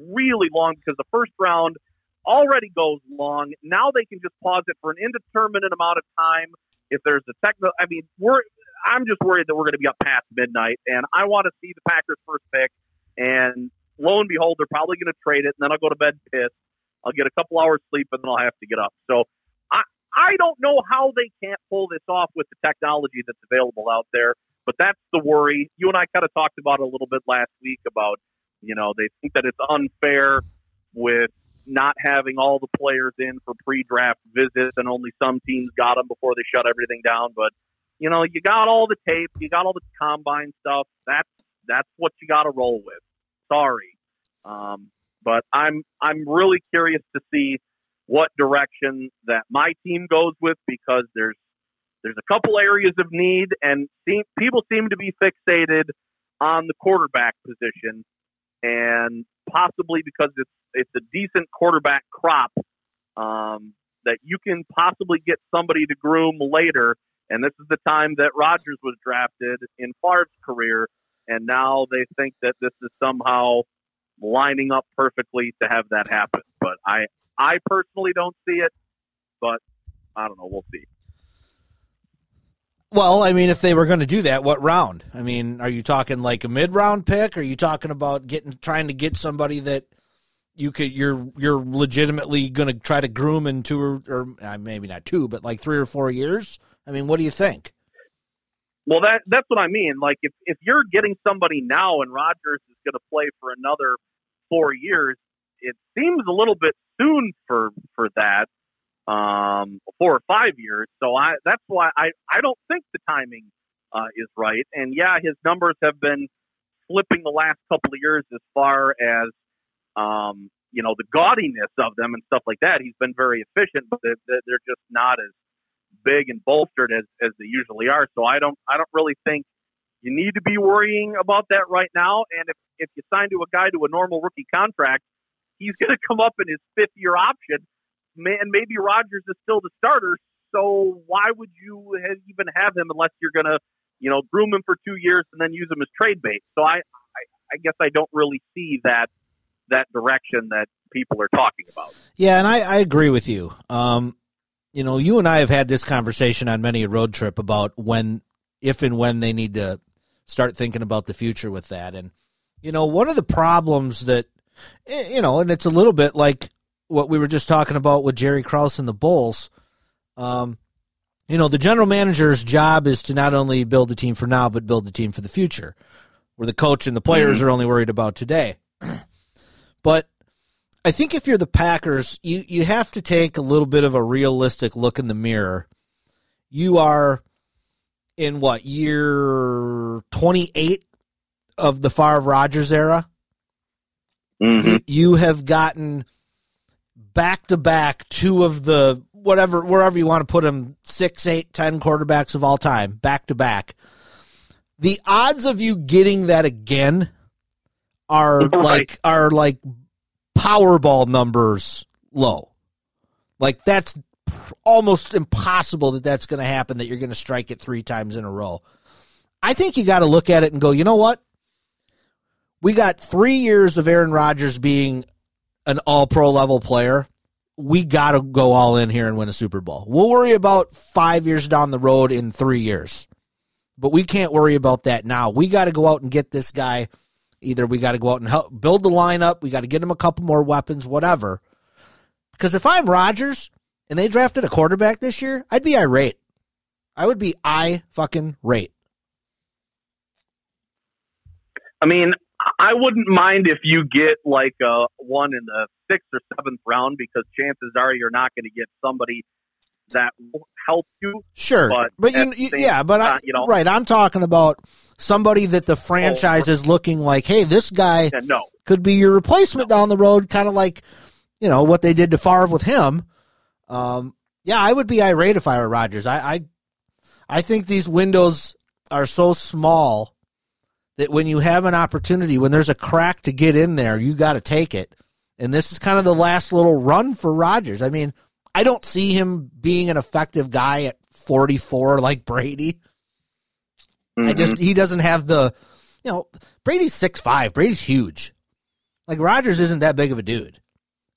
really long because the first round already goes long. Now they can just pause it for an indeterminate amount of time. If there's a techno, I mean, we're I'm just worried that we're going to be up past midnight, and I want to see the Packers first pick. And lo and behold, they're probably going to trade it, and then I'll go to bed pissed. I'll get a couple hours sleep, and then I'll have to get up. So I I don't know how they can't pull this off with the technology that's available out there, but that's the worry. You and I kind of talked about it a little bit last week about you know they think that it's unfair with not having all the players in for pre-draft visits, and only some teams got them before they shut everything down. But you know, you got all the tape, you got all the combine stuff. That's that's what you got to roll with. Sorry, um, but I'm I'm really curious to see what direction that my team goes with because there's there's a couple areas of need, and seem, people seem to be fixated on the quarterback position, and possibly because it's it's a decent quarterback crop um, that you can possibly get somebody to groom later. And this is the time that Rodgers was drafted in Favre's career, and now they think that this is somehow lining up perfectly to have that happen. But I I personally don't see it, but I don't know. We'll see. Well, I mean, if they were going to do that, what round? I mean, are you talking like a mid-round pick? Are you talking about getting trying to get somebody that you could you're you're legitimately going to try to groom in two or, or uh, maybe not two, but like three or four years? I mean, what do you think? Well, that that's what I mean. Like if if you're getting somebody now and Rodgers is going to play for another four years, it seems a little bit soon for for that. Um, four or five years. So I that's why I I don't think the timing uh, is right. And yeah, his numbers have been slipping the last couple of years as far as um, you know the gaudiness of them and stuff like that. He's been very efficient, but they're, they're just not as big and bolstered as, as they usually are. So I don't I don't really think you need to be worrying about that right now. And if if you sign to a guy to a normal rookie contract, he's going to come up in his fifth year option, man. Maybe Rodgers is still the starter. So why would you even have him unless you're going to, you know, groom him for two years and then use him as trade bait? So I, I, I guess I don't really see that that direction that people are talking about. Yeah, and I, I agree with you. Um, you know, you and I have had this conversation on many a road trip about when, if and when they need to start thinking about the future with that. And, you know, one of the problems that, eh, you know, and it's a little bit like what we were just talking about with Jerry Krause and the Bulls. Um, you know, the general manager's job is to not only build the team for now, but build the team for the future, where the coach and the players are only worried about today. but I think if you're the Packers, you, you have to take a little bit of a realistic look in the mirror. You are in what, year 28 of the Favre Rodgers era? Mm-hmm. You have gotten back to back two of the whatever wherever you want to put them six, eight, ten quarterbacks of all time back to back. The odds of you getting that again are Right. like are like Powerball numbers low. Like that's almost impossible that that's going to happen. That you're going to strike it three times in a row. I think you got to look at it and go, you know what? We got three years of Aaron Rodgers being an all pro level player. We got to go all in here and win a Super Bowl. We'll worry about five years down the road in three years, but we can't worry about that now. We got to go out and get this guy. Either we got to go out and help build the lineup, we got to get him a couple more weapons, whatever. Because if I'm Rodgers and they drafted a quarterback this year, I'd be irate. I would be I fucking rate. I mean, I wouldn't mind if you get like a one in the sixth or seventh round because chances are you're not going to get somebody that will help you. Sure, But but, you, you- yeah, but I, you know- right. I'm talking about somebody that the franchise is looking like. Hey, this guy And no, could be your replacement down the road, kind of like you know what they did to Favre with him. Um, yeah, I would be irate if I were Rodgers. I, I, I think these windows are so small that when you have an opportunity, when there's a crack to get in there, you got to take it. And this is kind of the last little run for Rodgers. I mean, I don't see him being an effective guy at 44 like Brady. I Mm-hmm. just he doesn't have the, you know, Brady's six five. Brady's huge. Like Rodgers isn't that big of a dude,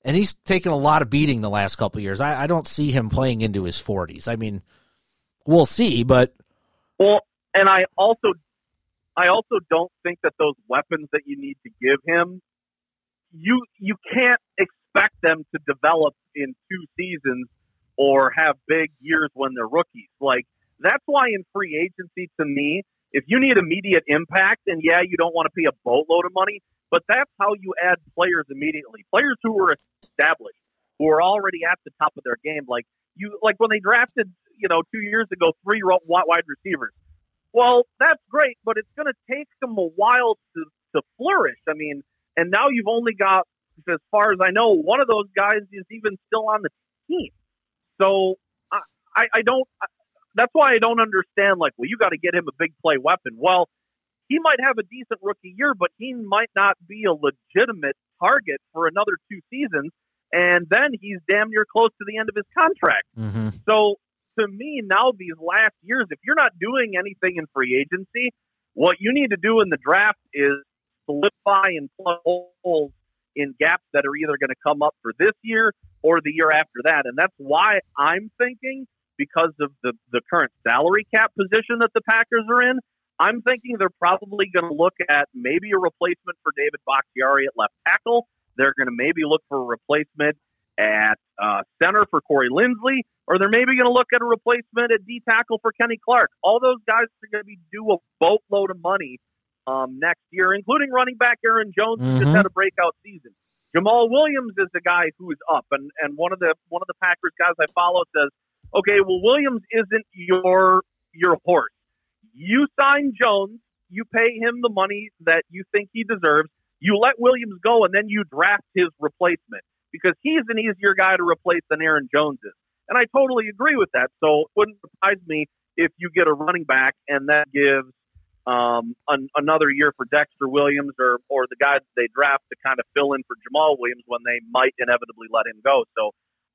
and he's taken a lot of beating the last couple of years. I, I don't see him playing into his forties. I mean, we'll see, but Well, and I also, I also don't think that those weapons that you need to give him, you you can't expect them to develop in two seasons or have big years when they're rookies. Like that's why in free agency, to me, if you need immediate impact, and yeah, you don't want to pay a boatload of money, but that's how you add players immediately. Players who are established, who are already at the top of their game, like you, like when they drafted, you know, two years ago, three wide receivers. Well, that's great, but it's going to take them a while to, to flourish. I mean, and now you've only got, as far as I know, one of those guys is even still on the team. So I, I, I don't. That's why I don't understand. Like, well, you got to get him a big play weapon. Well, he might have a decent rookie year, but he might not be a legitimate target for another two seasons. And then he's damn near close to the end of his contract. Mm-hmm. So to me, now these last years, if you're not doing anything in free agency, what you need to do in the draft is solidify and plug holes in gaps that are either going to come up for this year or the year after that. And that's why I'm thinking, because of the, the current salary cap position that the Packers are in, I'm thinking they're probably going to look at maybe a replacement for David Bakhtiari at left tackle. They're going to maybe look for a replacement at uh, center for Corey Linsley, or they're maybe going to look at a replacement at D tackle for Kenny Clark. All those guys are going to be due a boatload of money um, next year, including running back Aaron Jones, who just Mhm. had a breakout season. Jamaal Williams is the guy who is up, and and one of the one of the Packers guys I follow says, okay, well Williams isn't your your horse. You sign Jones, you pay him the money that you think he deserves. You let Williams go, and then you draft his replacement because he's an easier guy to replace than Aaron Jones is. And I totally agree with that. So it wouldn't surprise me if you get a running back and that gives um, an, another year for Dexter Williams or, or the guys they draft to kind of fill in for Jamaal Williams when they might inevitably let him go. So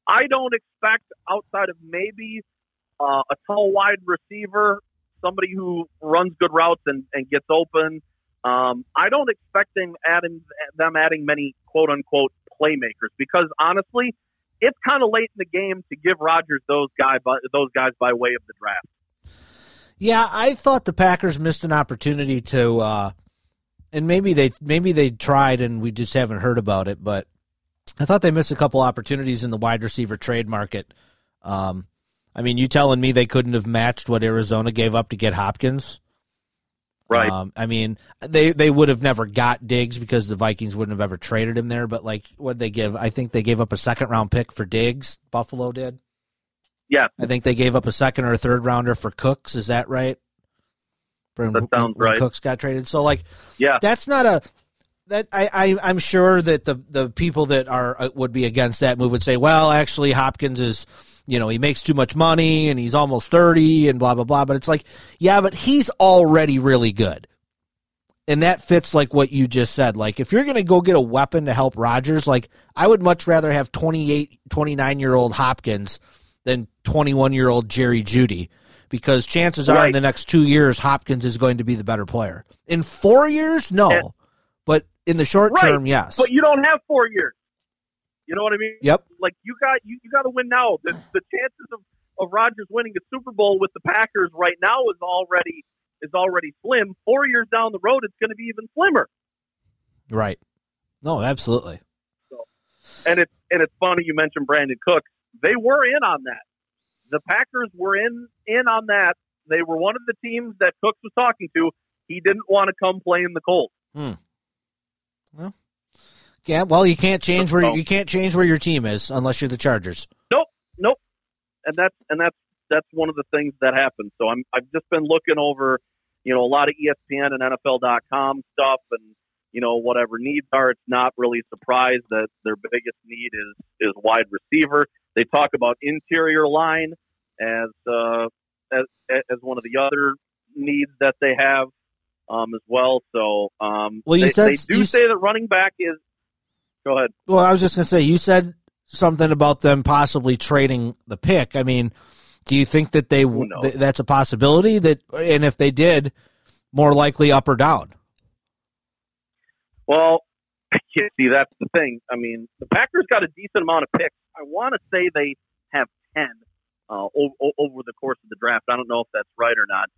I don't expect outside of maybe uh, a tall wide receiver, somebody who runs good routes and, and gets open. Um, I don't expect them adding them adding many quote unquote playmakers because honestly, it's kind of late in the game to give Rodgers those guy by, those guys by way of the draft. Yeah, I thought the Packers missed an opportunity to, uh, and maybe they maybe they tried and we just haven't heard about it. But I thought they missed a couple opportunities in the wide receiver trade market. Um, I mean, you telling me they couldn't have matched what Arizona gave up to get Hopkins? Right. Um, I mean, they they would have never got Diggs because the Vikings wouldn't have ever traded him there. But like, what they give? I think they gave up a second round pick for Diggs. Buffalo did. Yeah, I think they gave up a second or a third rounder for Cooks. Is that right? When, that sounds when right. Cooks got traded. So like, yeah, that's not a that I, I I'm sure that the the people that are uh, would be against that move would say, well, actually Hopkins is you know, he makes too much money and he's almost 30 and blah, blah, blah. But it's like, yeah, but he's already really good. And that fits like what you just said. Like, if you're going to go get a weapon to help Rodgers, like, I would much rather have 28, 29 year old Hopkins than 21 year old Jerry Jeudy because chances are in the next two years, Hopkins is going to be the better player. In four years, no. And- but in the short Right. term, yes. but you don't have four years. You know what I mean? Yep. Like you got you, you got to win now. The, the chances of of Rodgers winning a Super Bowl with the Packers right now is already is already slim. Four years down the road, it's going to be even slimmer. Right. No, absolutely. And it's and it's funny you mentioned Brandin Cooks. They were in on that. The Packers were in in on that. They were one of the teams that Cooks was talking to. He didn't want to come play in the cold. Hmm. Yeah, well, you can't change where you can't change where your team is unless you're the Chargers. Nope, nope. And that's and that's that's one of the things that happens. So I'm I've just been looking over, you know, a lot of ESPN and NFL.com stuff, and you know whatever needs are. It's not really a surprise that their biggest need is is wide receiver. They talk about interior line as uh, as as one of the other needs that they have um, as well. So um, Well, you they, said- they do you say that running back is. Go ahead. Well, I was just gonna say you said something about them possibly trading the pick. I mean, do you think that they th- that's a possibility that, and if they did, more likely up or down? Well, you see, that's the thing. I mean, the Packers got a decent amount of picks. I want to say they have 10 uh, o- o- over the course of the draft. I don't know if that's right or not,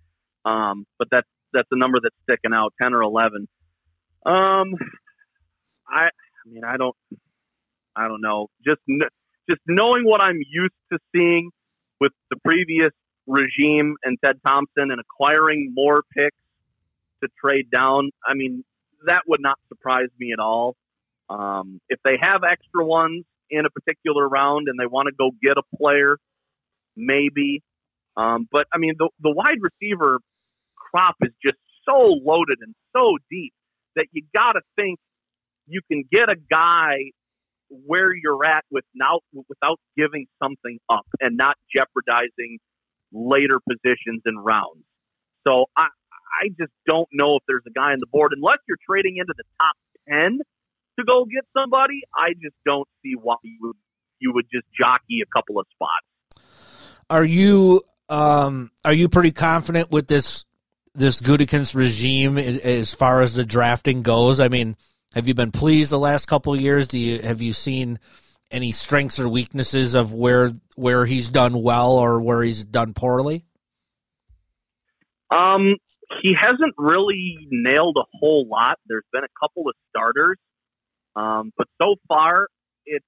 um, but that's that's a number that's sticking out, 10 or 11. Um, I, I mean, I don't, I don't know. Just, just knowing what I'm used to seeing with the previous regime and Ted Thompson and acquiring more picks to trade down. I mean, that would not surprise me at all. Um, if they have extra ones in a particular round and they want to go get a player, maybe. Um, but I mean, the, the wide receiver crop is just so loaded and so deep that you got to think you can get a guy where you're at without without giving something up and not jeopardizing later positions and rounds. So I I just don't know if there's a guy on the board unless you're trading into the top ten to go get somebody. I just don't see why you would you would just jockey a couple of spots. Are you um are you pretty confident with this this Gutekunst regime as far as the drafting goes? I mean, have you been pleased the last couple years? Do you have you seen any strengths or weaknesses of where where he's done well or where he's done poorly? Um, he hasn't really nailed a whole lot. There's been a couple of starters, um, but so far it's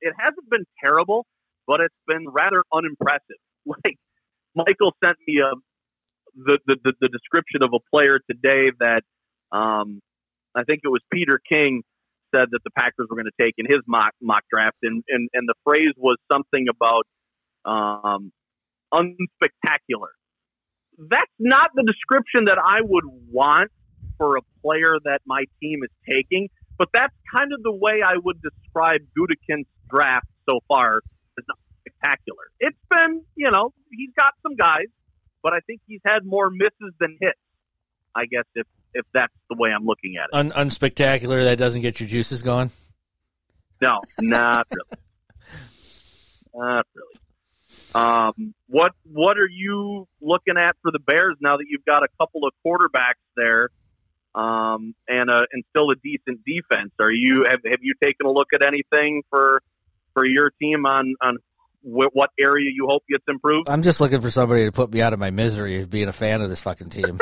it hasn't been terrible, but it's been rather unimpressive. Like Michael sent me a the the, the, the description of a player today that um, I think it was Peter King said that the Packers were going to take in his mock mock draft, and and, and the phrase was something about um, unspectacular that's not the description that I would want for a player that my team is taking, but that's kind of the way I would describe Gutekunst's draft so far as not spectacular. It's been, you know, he's got some guys, but I think he's had more misses than hits. I guess if if that's the way I'm looking at it. Un- unspectacular that doesn't get your juices going. No, not really. Not really. Um, what what are you looking at for the Bears now that you've got a couple of quarterbacks there, um, and a, and still a decent defense? Are you have have you taken a look at anything for for your team on on what area you hope gets improved? I'm just looking for somebody to put me out of my misery of being a fan of this fucking team.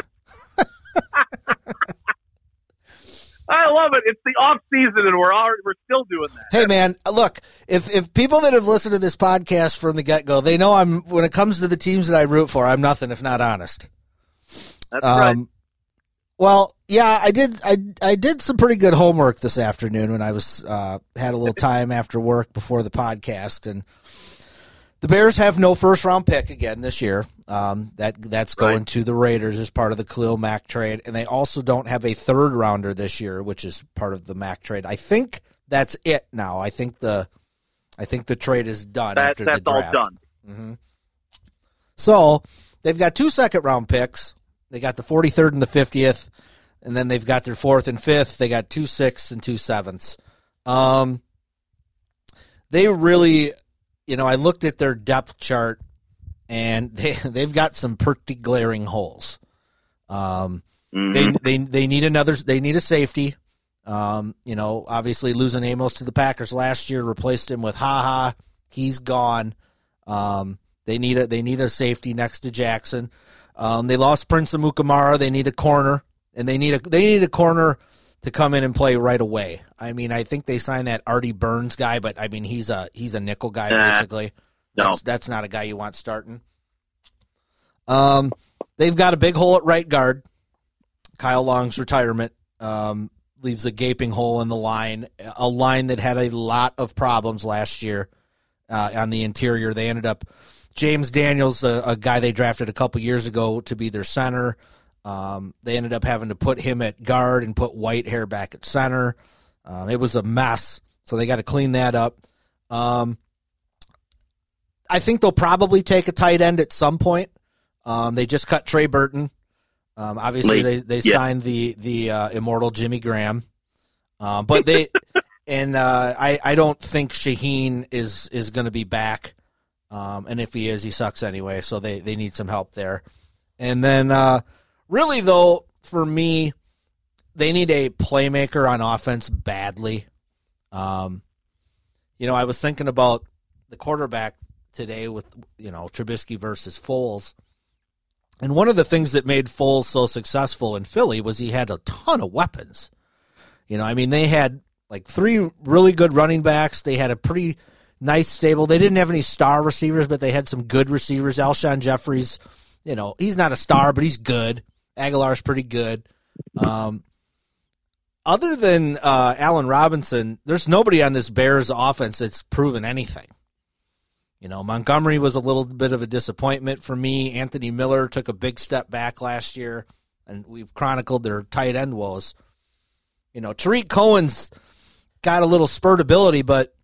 I love it. It's the off season, and we're already, we're still doing that. Hey man, look, if if people that have listened to this podcast from the get go, they know I'm when it comes to the teams that I root for, I'm nothing if not honest. That's right. Um, well, yeah, I did. I I did some pretty good homework this afternoon when I was uh, had a little time after work before the podcast, and the Bears have no first round pick again this year. Um, that that's going Right. to the Raiders as part of the Khalil Mack trade, and they also don't have a third rounder this year, which is part of the Mack trade. I think that's it now. I think the I think the trade is done That, after that's the all draft. done. So they've got two second round picks. They got the 43rd and the 50th, and then they've got their fourth and fifth. They got two sixths and two sevenths. Um, they really, you know, I looked at their depth chart, and they they've got some pretty glaring holes. Um, they they they need another. They need a safety. Um, you know, obviously losing Amos to the Packers last year replaced him with Ha Ha. He's gone. Um, they need a they need a safety next to Jackson. Um, they lost Prince Amukamara. They need a corner, and they need a they need a corner to come in and play right away. I mean, I think they signed that Artie Burns guy, but I mean he's a he's a nickel guy Nah. basically. No. That's that's not a guy you want starting. Um, they've got a big hole at right guard. Kyle Long's retirement um, leaves a gaping hole in the line, a line that had a lot of problems last year uh, on the interior. They ended up James Daniels, a, a guy they drafted a couple years ago to be their center. Um, they ended up having to put him at guard and put Whitehair back at center. Um, it was a mess, so they got to clean that up. Um, I think they'll probably take a tight end at some point. Um, they just cut Trey Burton. Um, obviously, they they Yeah. signed the the uh, immortal Jimmy Graham, um, but they and uh, I I don't think Shaheen is is going to be back. Um, and if he is, he sucks anyway. So they they need some help there. And then uh, really though, for me, they need a playmaker on offense badly. Um, you know, I was thinking about the quarterback today with you know Trubisky versus Foles. And one of the things that made Foles so successful in Philly was he had a ton of weapons. You know, I mean, they had like three really good running backs. They had a pretty nice stable. They didn't have any star receivers, but they had some good receivers. Alshon Jeffries, you know, he's not a star, but he's good. Agholor's pretty good. Um, other than uh, Allen Robinson, there's nobody on this Bears offense that's proven anything. You know, Montgomery was a little bit of a disappointment for me. Anthony Miller took a big step back last year, and we've chronicled their tight end woes. You know, Tarik Cohen's got a little spurt ability, but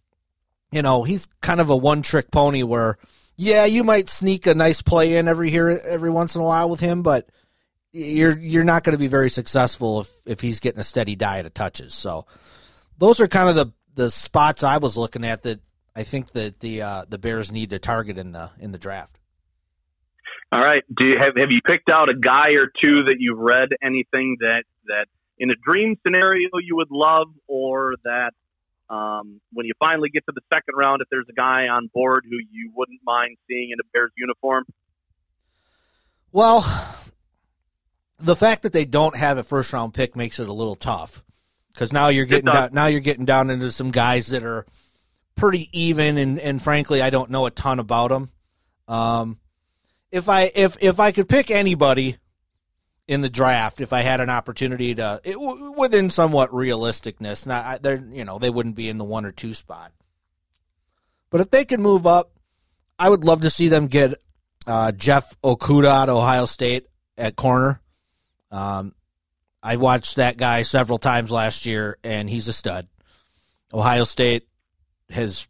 you know he's kind of a one trick pony. Where, yeah, you might sneak a nice play in every here every once in a while with him, but you're you're not going to be very successful if if he's getting a steady diet of touches. So those are kind of the the spots I was looking at that I think that the uh, the Bears need to target in the in the draft. All right. Do you have have you picked out a guy or two that you've read anything that that in a dream scenario you would love, or that um, when you finally get to the second round, if there's a guy on board who you wouldn't mind seeing in a Bears uniform? Well, the fact that they don't have a first round pick makes it a little tough because now you're getting down, now you're getting down into some guys that are pretty even, and, and frankly, I don't know a ton about them. Um, if I if if I could pick anybody in the draft, if I had an opportunity to, it, within somewhat realisticness, not they're you know they wouldn't be in the one or two spot, but if they could move up, I would love to see them get uh, Jeff Okudah at Ohio State at corner. Um, I watched that guy several times last year, and he's a stud. Ohio State has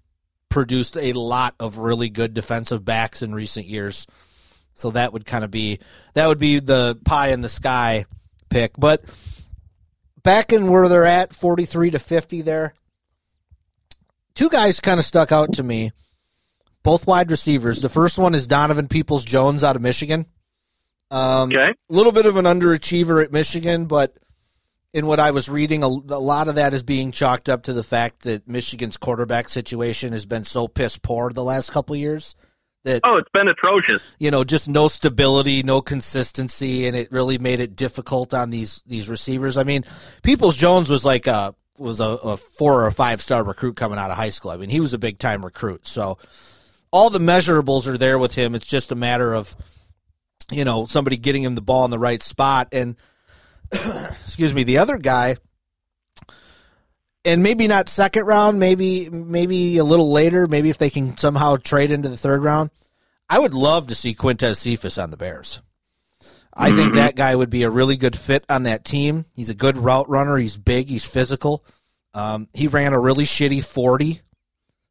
produced a lot of really good defensive backs in recent years, so that would kind of be that would be the pie in the sky pick. But back in where they're at, forty three to fifty, there, two guys kind of stuck out to me both wide receivers. The first one is Donovan Peoples Jones out of Michigan. Um, Okay. A little bit of an underachiever at Michigan, but in what I was reading, a, a lot of that is being chalked up to the fact that Michigan's quarterback situation has been so piss poor the last couple years that Oh, it's been atrocious. you know just no stability, no consistency, and it really made it difficult on these these receivers. I mean, Peoples Jones was like a was a, a four or five star recruit coming out of high school. I mean, he was a big time recruit, so all the measurables are there with him. It's just a matter of you know somebody getting him the ball in the right spot. And excuse me the other guy and maybe not second round maybe maybe a little later maybe if they can somehow trade into the third round. I would love to see Quintez Cephus on the bears. I think that guy would be a really good fit on that team. He's a good route runner. He's big. He's physical. Um, he ran a really shitty 40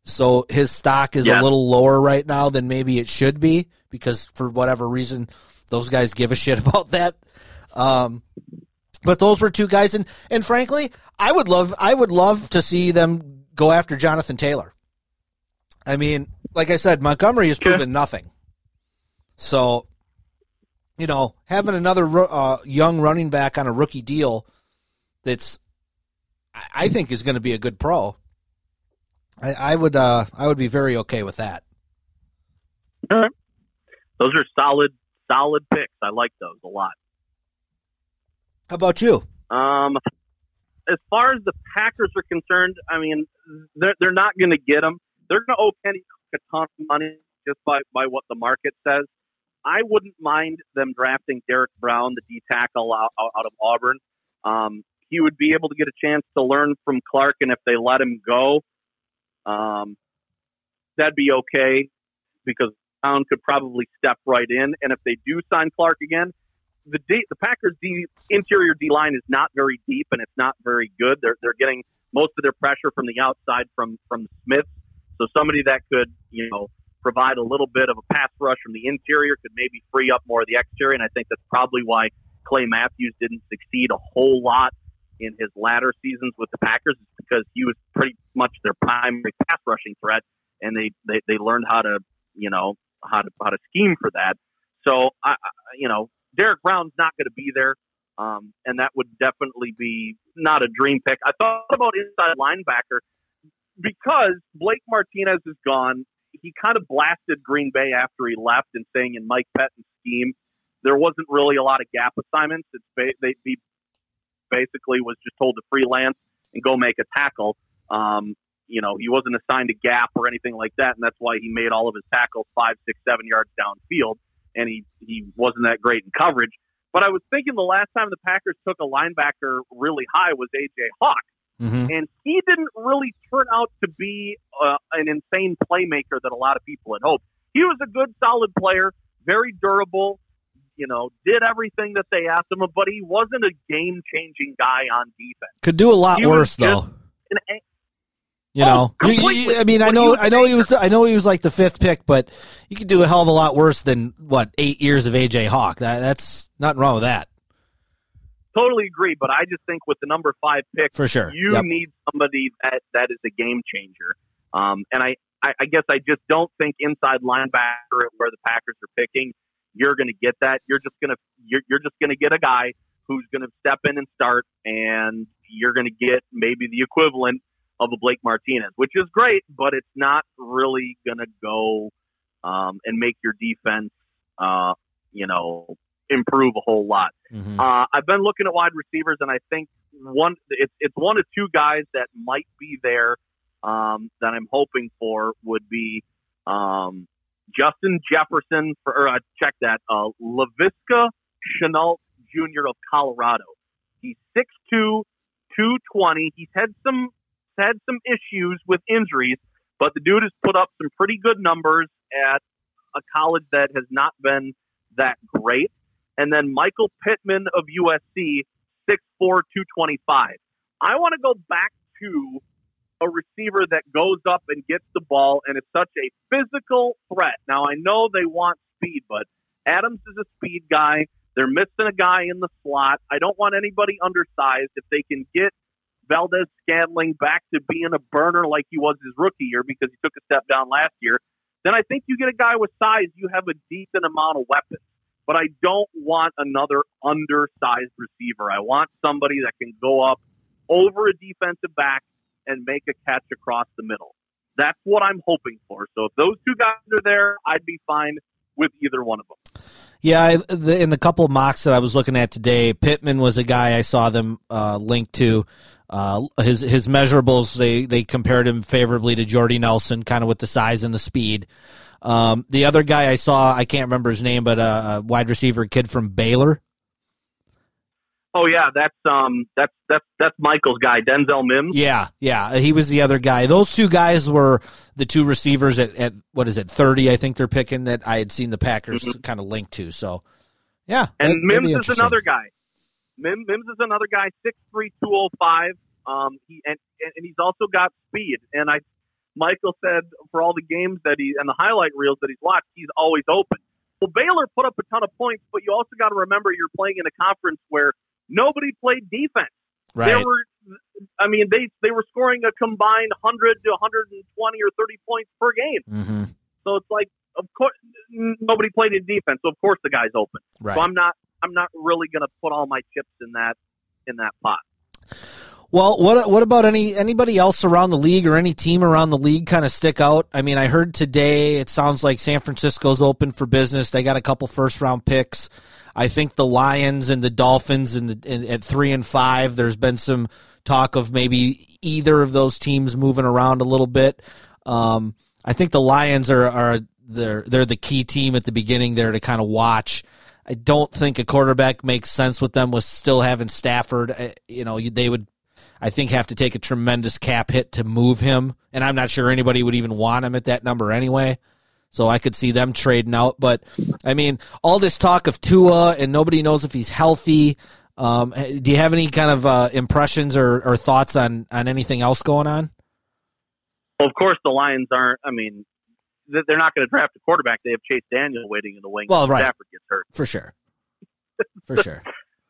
so his stock is Yeah. a little lower right now than maybe it should be because for whatever reason those guys give a shit about that. Um, but those were two guys, and and frankly, I would love I would love to see them go after Jonathan Taylor. I mean, like I said, Montgomery has proven nothing. So, you know, having another uh, young running back on a rookie deal that's I- think is going to be a good pro. I, I would uh, I would be very okay with that. Those are solid, solid picks. I like those a lot. How about you? Um, as far as the Packers are concerned, I mean, they're, they're not going to get them. They're going to owe Kenny a ton of money just by, by what the market says. I wouldn't mind them drafting Derrick Brown, the D tackle out, out, out of Auburn. Um, he would be able to get a chance to learn from Clark, and if they let him go, um, that'd be okay because Brown could probably step right in. And if they do sign Clark again, the D, the Packers D interior D line is not very deep and it's not very good. They're they're getting most of their pressure from the outside from from Smith. So somebody that could you know provide a little bit of a pass rush from the interior could maybe free up more of the exterior. And I think that's probably why Clay Matthews didn't succeed a whole lot in his latter seasons with the Packers is because he was pretty much their primary pass rushing threat, and they they, they learned how to you know how to how to scheme for that. So I, you know Derrick Brown's not going to be there, um, and that would definitely be not a dream pick. I thought about inside linebacker because Blake Martinez is gone. He kind of blasted Green Bay after he left and saying in Mike Pettine's scheme there wasn't really a lot of gap assignments. It's ba- they he basically was just told to freelance and go make a tackle. Um, you know, he wasn't assigned a gap or anything like that, and that's why he made all of his tackles five, six, seven yards downfield, and he he wasn't that great in coverage. But I was thinking the last time the Packers took a linebacker really high was AJ Hawk, Mm-hmm. and he didn't really turn out to be uh, an insane playmaker that a lot of people had hoped. He was a good, solid player, very durable. You know, did everything that they asked him, of, but he wasn't a game-changing guy on defense. Could do a lot He worse though. And, You Oh, know, You- you- I mean, I know, I know he was. I know he was like the fifth pick, but you could do a hell of a lot worse than what eight years of AJ Hawk. That, that's nothing wrong with that totally agree, but I just think with the number five pick, for sure. you Yep. need somebody that that is a game changer. Um, and I, I, I guess I just don't think inside linebacker at where the Packers are picking, you're going to get that. You're just going to you're, you're just going to get a guy who's going to step in and start, and you're going to get maybe the equivalent of a Blake Martinez, which is great, but it's not really going to go um, and make your defense, uh, you know, improve a whole lot. Mhm. Uh, I've been looking at wide receivers, and I think one it's it's one of two guys that might be there um, that I'm hoping for would be um, Justin Jefferson for or, uh, check that uh, Laviska Shenault Jr. of Colorado. He's 6'2", 220. He's had some had some issues with injuries, but the dude has put up some pretty good numbers at a college that has not been that great. And then Michael Pittman of USC, 6'4", 225. I want to go back to a receiver that goes up and gets the ball and is such a physical threat. Now, I know they want speed, but Adams is a speed guy. They're missing a guy in the slot. I don't want anybody undersized. If they can get Valdez Scantling back to being a burner like he was his rookie year because he took a step down last year, then I think you get a guy with size. You have a decent amount of weapons. But I don't want another undersized receiver. I want somebody that can go up over a defensive back and make a catch across the middle. That's what I'm hoping for. So if those two guys are there, I'd be fine with either one of them. Yeah, I, the, in the couple mocks that I was looking at today, Pittman was a guy I saw them uh, linked to. Uh, his his measurables they they compared him favorably to Jordy Nelson, kind of with the size and the speed. Um, the other guy I saw, I can't remember his name, but uh, a wide receiver kid from Baylor. Oh yeah, that's um that's that's that's Michael's guy, Denzel Mims. Yeah, yeah, he was the other guy. Those two guys were the two receivers at, at what is it, thirty? I think they're picking that I had seen the Packers mm-hmm. kind of linked to. So, yeah, and that, Mims is another guy. Mims, Mims is another guy, six three two oh five. Um, he and and he's also got speed. And I, Michael said for all the games that he and the highlight reels that he's watched, he's always open. Well, Baylor put up a ton of points, but you also got to remember you're playing in a conference where nobody played defense. Right. They were, I mean, they they were scoring a combined 100 to 120 or 30 points per game. Mm-hmm. So it's like, of course, nobody played in defense. So of course the guy's open. Right. So I'm not, I'm not really going to put all my chips in that in that pot. Well, what what about any anybody else around the league or any team around the league kind of stick out? I mean, I heard today it sounds like San Francisco's open for business. They got a couple first round picks. I think the Lions and the Dolphins in, at three and five. There's been some talk of maybe either of those teams moving around a little bit. Um, I think the Lions are are they're they're the key team at the beginning there to kind of watch. I don't think a quarterback makes sense with them with still having Stafford. You know, they would I think have to take a tremendous cap hit to move him, and I'm not sure anybody would even want him at that number anyway. So I could see them trading out. But I mean, all this talk of Tua and nobody knows if he's healthy. Um, do you have any kind of uh, impressions or, or, thoughts on, on anything else going on? Well, of course, the Lions aren't. I mean, they're not going to draft a quarterback. They have Chase Daniel waiting in the wings. Well, right. Stafford gets hurt for sure. For sure.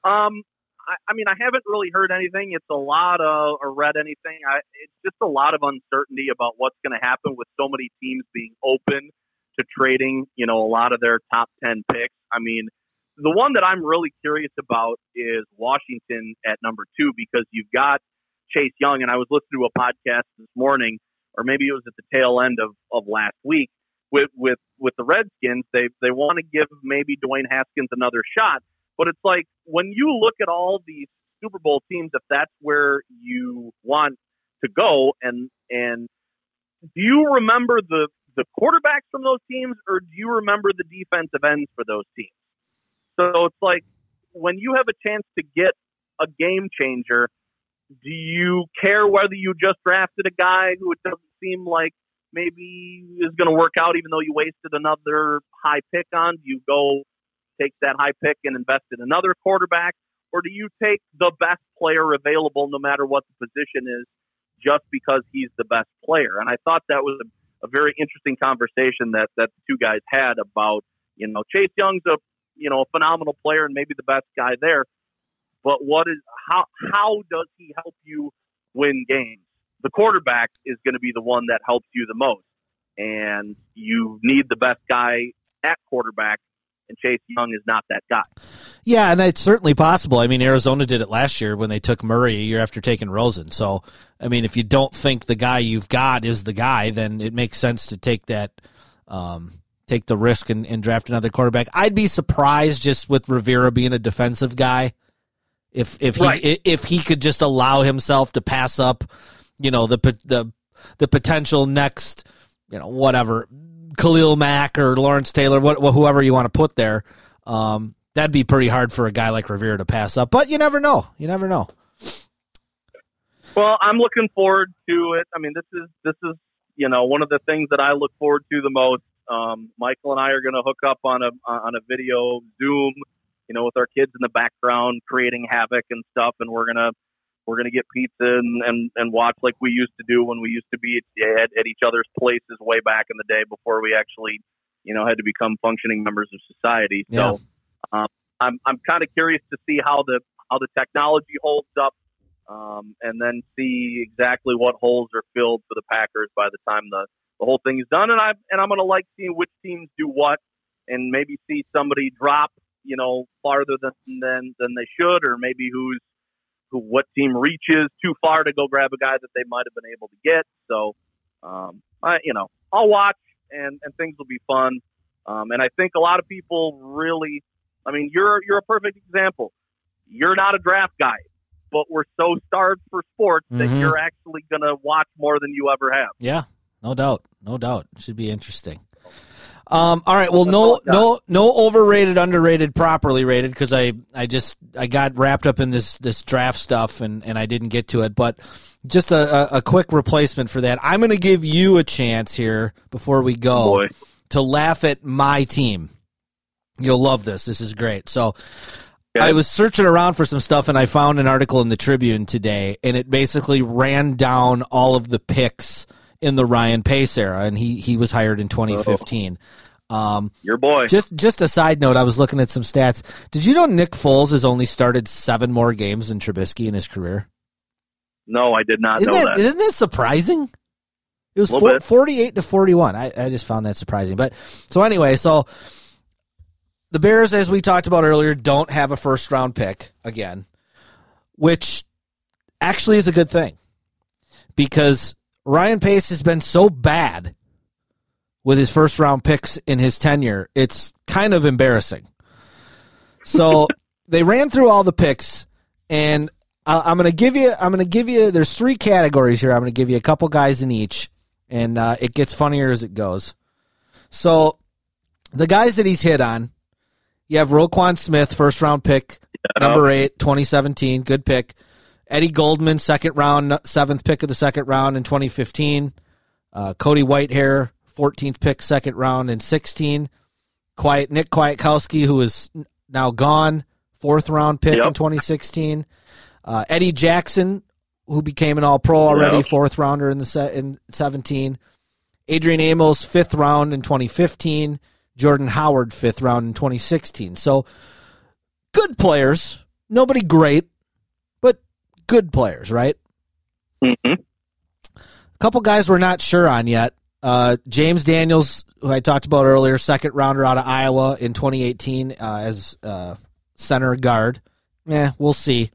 um, I, I mean, I haven't really heard anything. It's a lot of or read anything. I, it's just a lot of uncertainty about what's going to happen with so many teams being open to trading, you know, a lot of their top 10 picks. I mean, the one that I'm really curious about is Washington at number two because you've got Chase Young, and I was listening to a podcast this morning, or maybe it was at the tail end of, of last week with with with the Redskins. They they want to give maybe Dwayne Haskins another shot, but it's like when you look at all these Super Bowl teams, if that's where you want to go, and and do you remember the the quarterbacks from those teams, or do you remember the defensive ends for those teams? So it's like when you have a chance to get a game changer, do you care whether you just drafted a guy who it doesn't seem like maybe is going to work out, even though you wasted another high pick on? Do you go take that high pick and invest in another quarterback? Or do you take the best player available, no matter what the position is, just because he's the best player? And I thought that was a a very interesting conversation that that the two guys had about you know Chase Young's a you know a phenomenal player and maybe the best guy there, but what is how how does he help you win games? The quarterback is going to be the one that helps you the most, and you need the best guy at quarterback and Chase Young is not that guy. Yeah, and it's certainly possible. I mean, Arizona did it last year when they took Murray a year after taking Rosen. So, I mean, if you don't think the guy you've got is the guy, then it makes sense to take that, um, take the risk and, and draft another quarterback. I'd be surprised just with Rivera being a defensive guy, if if he right. if he could just allow himself to pass up, you know, the the the potential next, you know, whatever Khalil Mack or Lawrence Taylor, what, whoever you want to put there. Um, that'd be pretty hard for a guy like Rivera to pass up. But you never know. You never know. Well, I'm looking forward to it. I mean, this is this is you know one of the things that I look forward to the most. Um, Michael and I are going to hook up on a on a video Zoom, you know, with our kids in the background creating havoc and stuff, and we're gonna we're going to get pizza and, and, and watch like we used to do when we used to be at, at each other's places way back in the day before we actually, you know, had to become functioning members of society. Yeah. So um, I'm, I'm kind of curious to see how the, how the technology holds up um, and then see exactly what holes are filled for the Packers by the time the, the whole thing is done. And I and I'm going to like seeing which teams do what, and maybe see somebody drop, you know, farther than than than they should, or maybe who's who what team reaches too far to go grab a guy that they might have been able to get. So, um, I you know, I'll watch and and things will be fun. Um, and I think a lot of people really, I mean, you're you're a perfect example. You're not a draft guy, but we're so starved for sports that Mhm. you're actually going to watch more than you ever have. Yeah, no doubt, no doubt. Should be interesting. Um, all right. Well, no, all I got. no, no overrated, underrated, properly rated because I, I just, I got wrapped up in this, this draft stuff and, and I didn't get to it. But just a, a, a quick replacement for that. I'm going to give you a chance here before we go Boy. to laugh at my team. You'll love this. This is great. So Okay. I was searching around for some stuff and I found an article in the Tribune today and it basically ran down all of the picks in the Ryan Pace era and he he was hired in 2015. Um, Your boy. just just a side note, I was looking at some stats. Did you know Nick Foles has only started 7 more games than Trubisky in his career? no, I did not Isn't know that, that. isn't that surprising? It was four, 48 to 41. I, I just found that surprising. But so anyway, so the Bears, as we talked about earlier, don't have a first round pick again, which actually is a good thing because Ryan Pace has been so bad with his first round picks in his tenure. It's kind of embarrassing. So they ran through all the picks and I- I'm going to give you. I'm going to give you. There's three categories here. I'm going to give you a couple guys in each, and uh, it gets funnier as it goes. So, the guys that he's hit on, you have Roquan Smith, first round pick, number eight, 2017, good pick. Eddie Goldman, second round, seventh pick of the second round in 2015. Uh, Cody Whitehair, 14th pick, second round in 16. Quiet Nick Kwiatkoski, who is now gone, fourth round pick in 2016. Uh, Eddie Jackson, who became an All Pro already, Yep. fourth rounder in the set in 17. Adrian Amos, fifth round in 2015. Jordan Howard, fifth round in 2016. So good players. Nobody great, good players, right? hmm A couple guys we're not sure on yet. Uh, James Daniels, who I talked about earlier, second rounder out of Iowa in 2018 uh, as uh, center guard. Yeah, we'll see.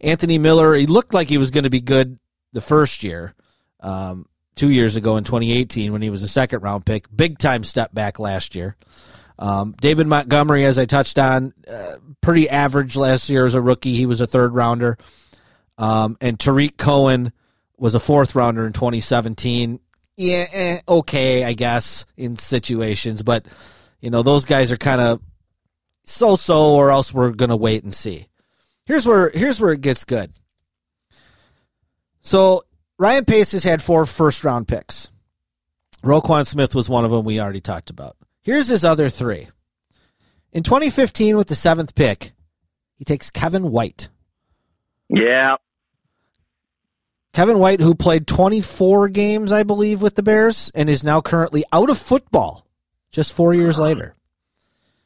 Anthony Miller, he looked like he was going to be good the first year, um, two years ago in 2018 when he was a second round pick. Big time step back last year. Um, David Montgomery, as I touched on, uh, pretty average last year as a rookie. He was a third rounder. Um, and Tarik Cohen was a fourth rounder in 2017. Yeah, eh, okay, I guess in situations, but you know those guys are kind of so-so, or else we're gonna wait and see. Here's where here's where it gets good. So Ryan Pace has had four first round picks. Roquan Smith was one of them we already talked about. Here's his other three. In 2015, with the seventh pick, he takes Kevin White. Yeah. Kevin White, who played 24 games, I believe, with the Bears and is now currently out of football just four years later.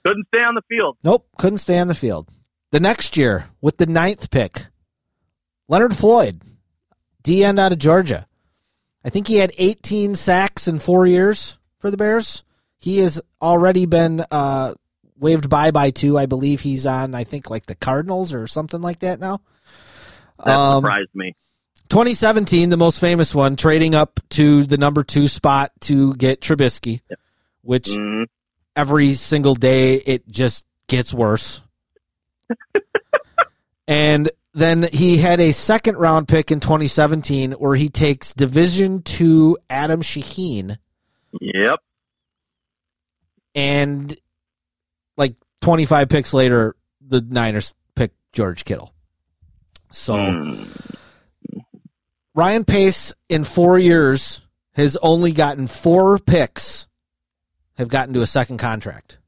Couldn't stay on the field. Nope, couldn't stay on the field. The next year, with the ninth pick, Leonard Floyd, D end out of Georgia. I think he had 18 sacks in four years for the Bears. He has already been uh, waived by by two. I believe he's on, I think, like the Cardinals or something like that now. That Um, surprised me. 2017, the most famous one, trading up to the number two spot to get Trubisky, which Mhm. every single day it just gets worse. and then he had a second round pick in 2017 where he takes Division two Adam Shaheen Yep. and like 25 picks later, the Niners pick George Kittle. So. Mm. Ryan Pace in four years has only gotten four picks, have gotten to a second contract.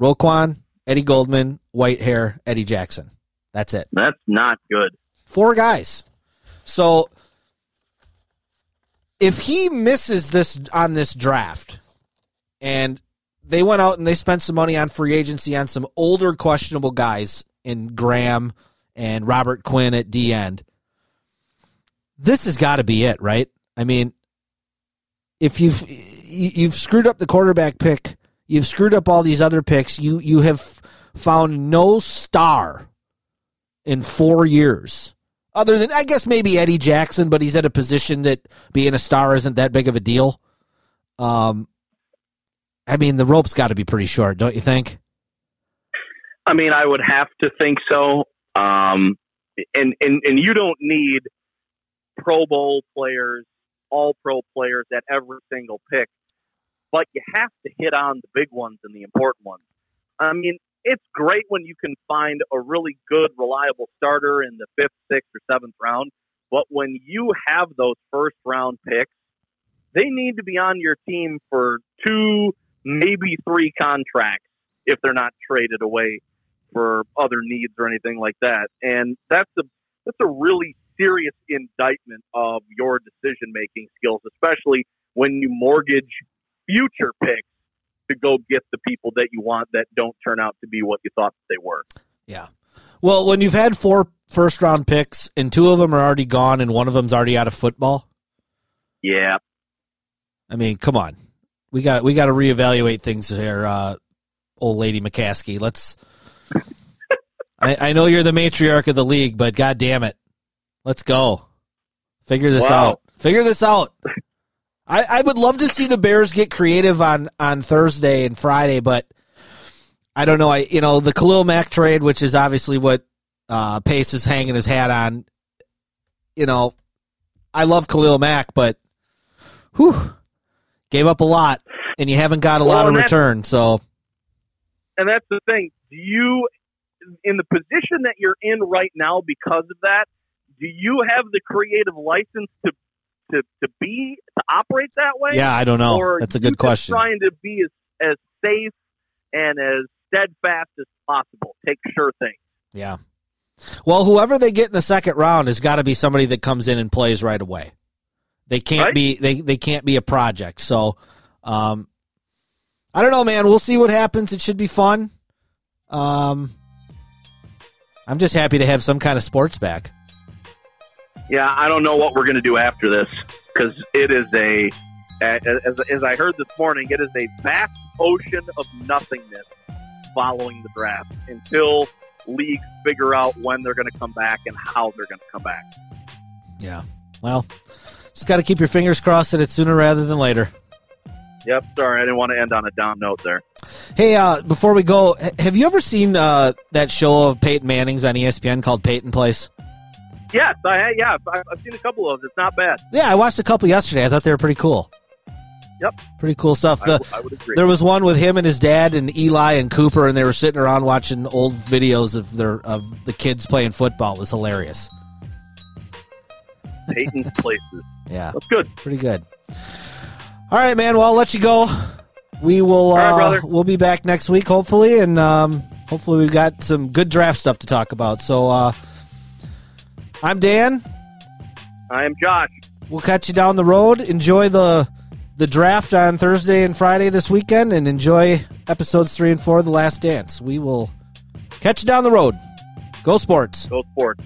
Roquan, Eddie Goldman, Whitehair, Eddie Jackson. That's it. That's not good. Four guys. So if he misses this on this draft and they went out and they spent some money on free agency on some older questionable guys in Graham and Robert Quinn at D end, this has got to be it, right? I mean, if you've you- you've screwed up the quarterback pick, you've screwed up all these other picks. You you have found no star in four years, other than I guess maybe Eddie Jackson, but he's at a position that being a star isn't that big of a deal. Um, I mean, the rope's got to be pretty short, don't you think? I mean, I would have to think so. Um, and, and, and you don't need Pro Bowl players, all pro players at every single pick, but you have to hit on the big ones and the important ones. I mean, it's great when you can find a really good, reliable starter in the fifth, sixth, or seventh round, but when you have those first round picks, they need to be on your team for two, maybe three contracts if they're not traded away for other needs or anything like that. And that's a that's a really serious indictment of your decision making skills, especially when you mortgage future picks to go get the people that you want that don't turn out to be what you thought they were. Yeah. Well, when you've had four first round picks and two of them are already gone and one of them's already out of football, Yeah. I mean, come on. We got we got to reevaluate things here, uh, old lady McCaskey. Let's. I, I know you're the matriarch of the league, but god damn it, let's go. Figure this Wow. out. Figure this out. I, I would love to see the Bears get creative on on Thursday and Friday, but I don't know. I you know the Khalil Mack trade, which is obviously what uh, Pace is hanging his hat on. You know, I love Khalil Mack, but whew, gave up a lot, and you haven't got a Well, lot of return. So And that's the thing. Do you in the position that you're in right now because of that, do you have the creative license to to, to be to operate that way? yeah, I don't know. Or That's a good question. Trying to be as, as safe and as steadfast as possible. Take sure things. Yeah. Well, whoever they get in the second round has got to be somebody that comes in and plays right away. They can't Right. be they they can't be a project. So, um, I don't know, man. We'll see what happens. It should be fun. Um, I'm just happy to have some kind of sports back. Yeah, I don't know what we're going to do after this because it is a, as, as I heard this morning, it is a vast ocean of nothingness following the draft until leagues figure out when they're going to come back and how they're going to come back. Yeah. Well, just got to keep your fingers crossed that it's sooner rather than later. Yep, sorry, I didn't want to end on a down note there. Hey, uh, before we go, have you ever seen uh, that show of Peyton Manning's on ESPN called Peyton Place? Yes, I yeah, I've, seen a couple of them. It's not bad. Yeah, I watched a couple yesterday. I thought they were pretty cool. Yep. Pretty cool stuff. I, The, I would agree. there was one with him and his dad and Eli and Cooper, and they were sitting around watching old videos of their of the kids playing football. It was hilarious. Peyton's places. Yeah, That's good. pretty good. All right, man. Well, I'll let you go. We will. right, uh, we'll be back next week, hopefully, and um, hopefully we've got some good draft stuff to talk about. So, uh, I'm Dan. I am Josh. We'll catch you down the road. Enjoy the the draft on Thursday and Friday this weekend, and enjoy episodes three and four of The Last Dance. We will catch you down the road. Go sports. Go sports.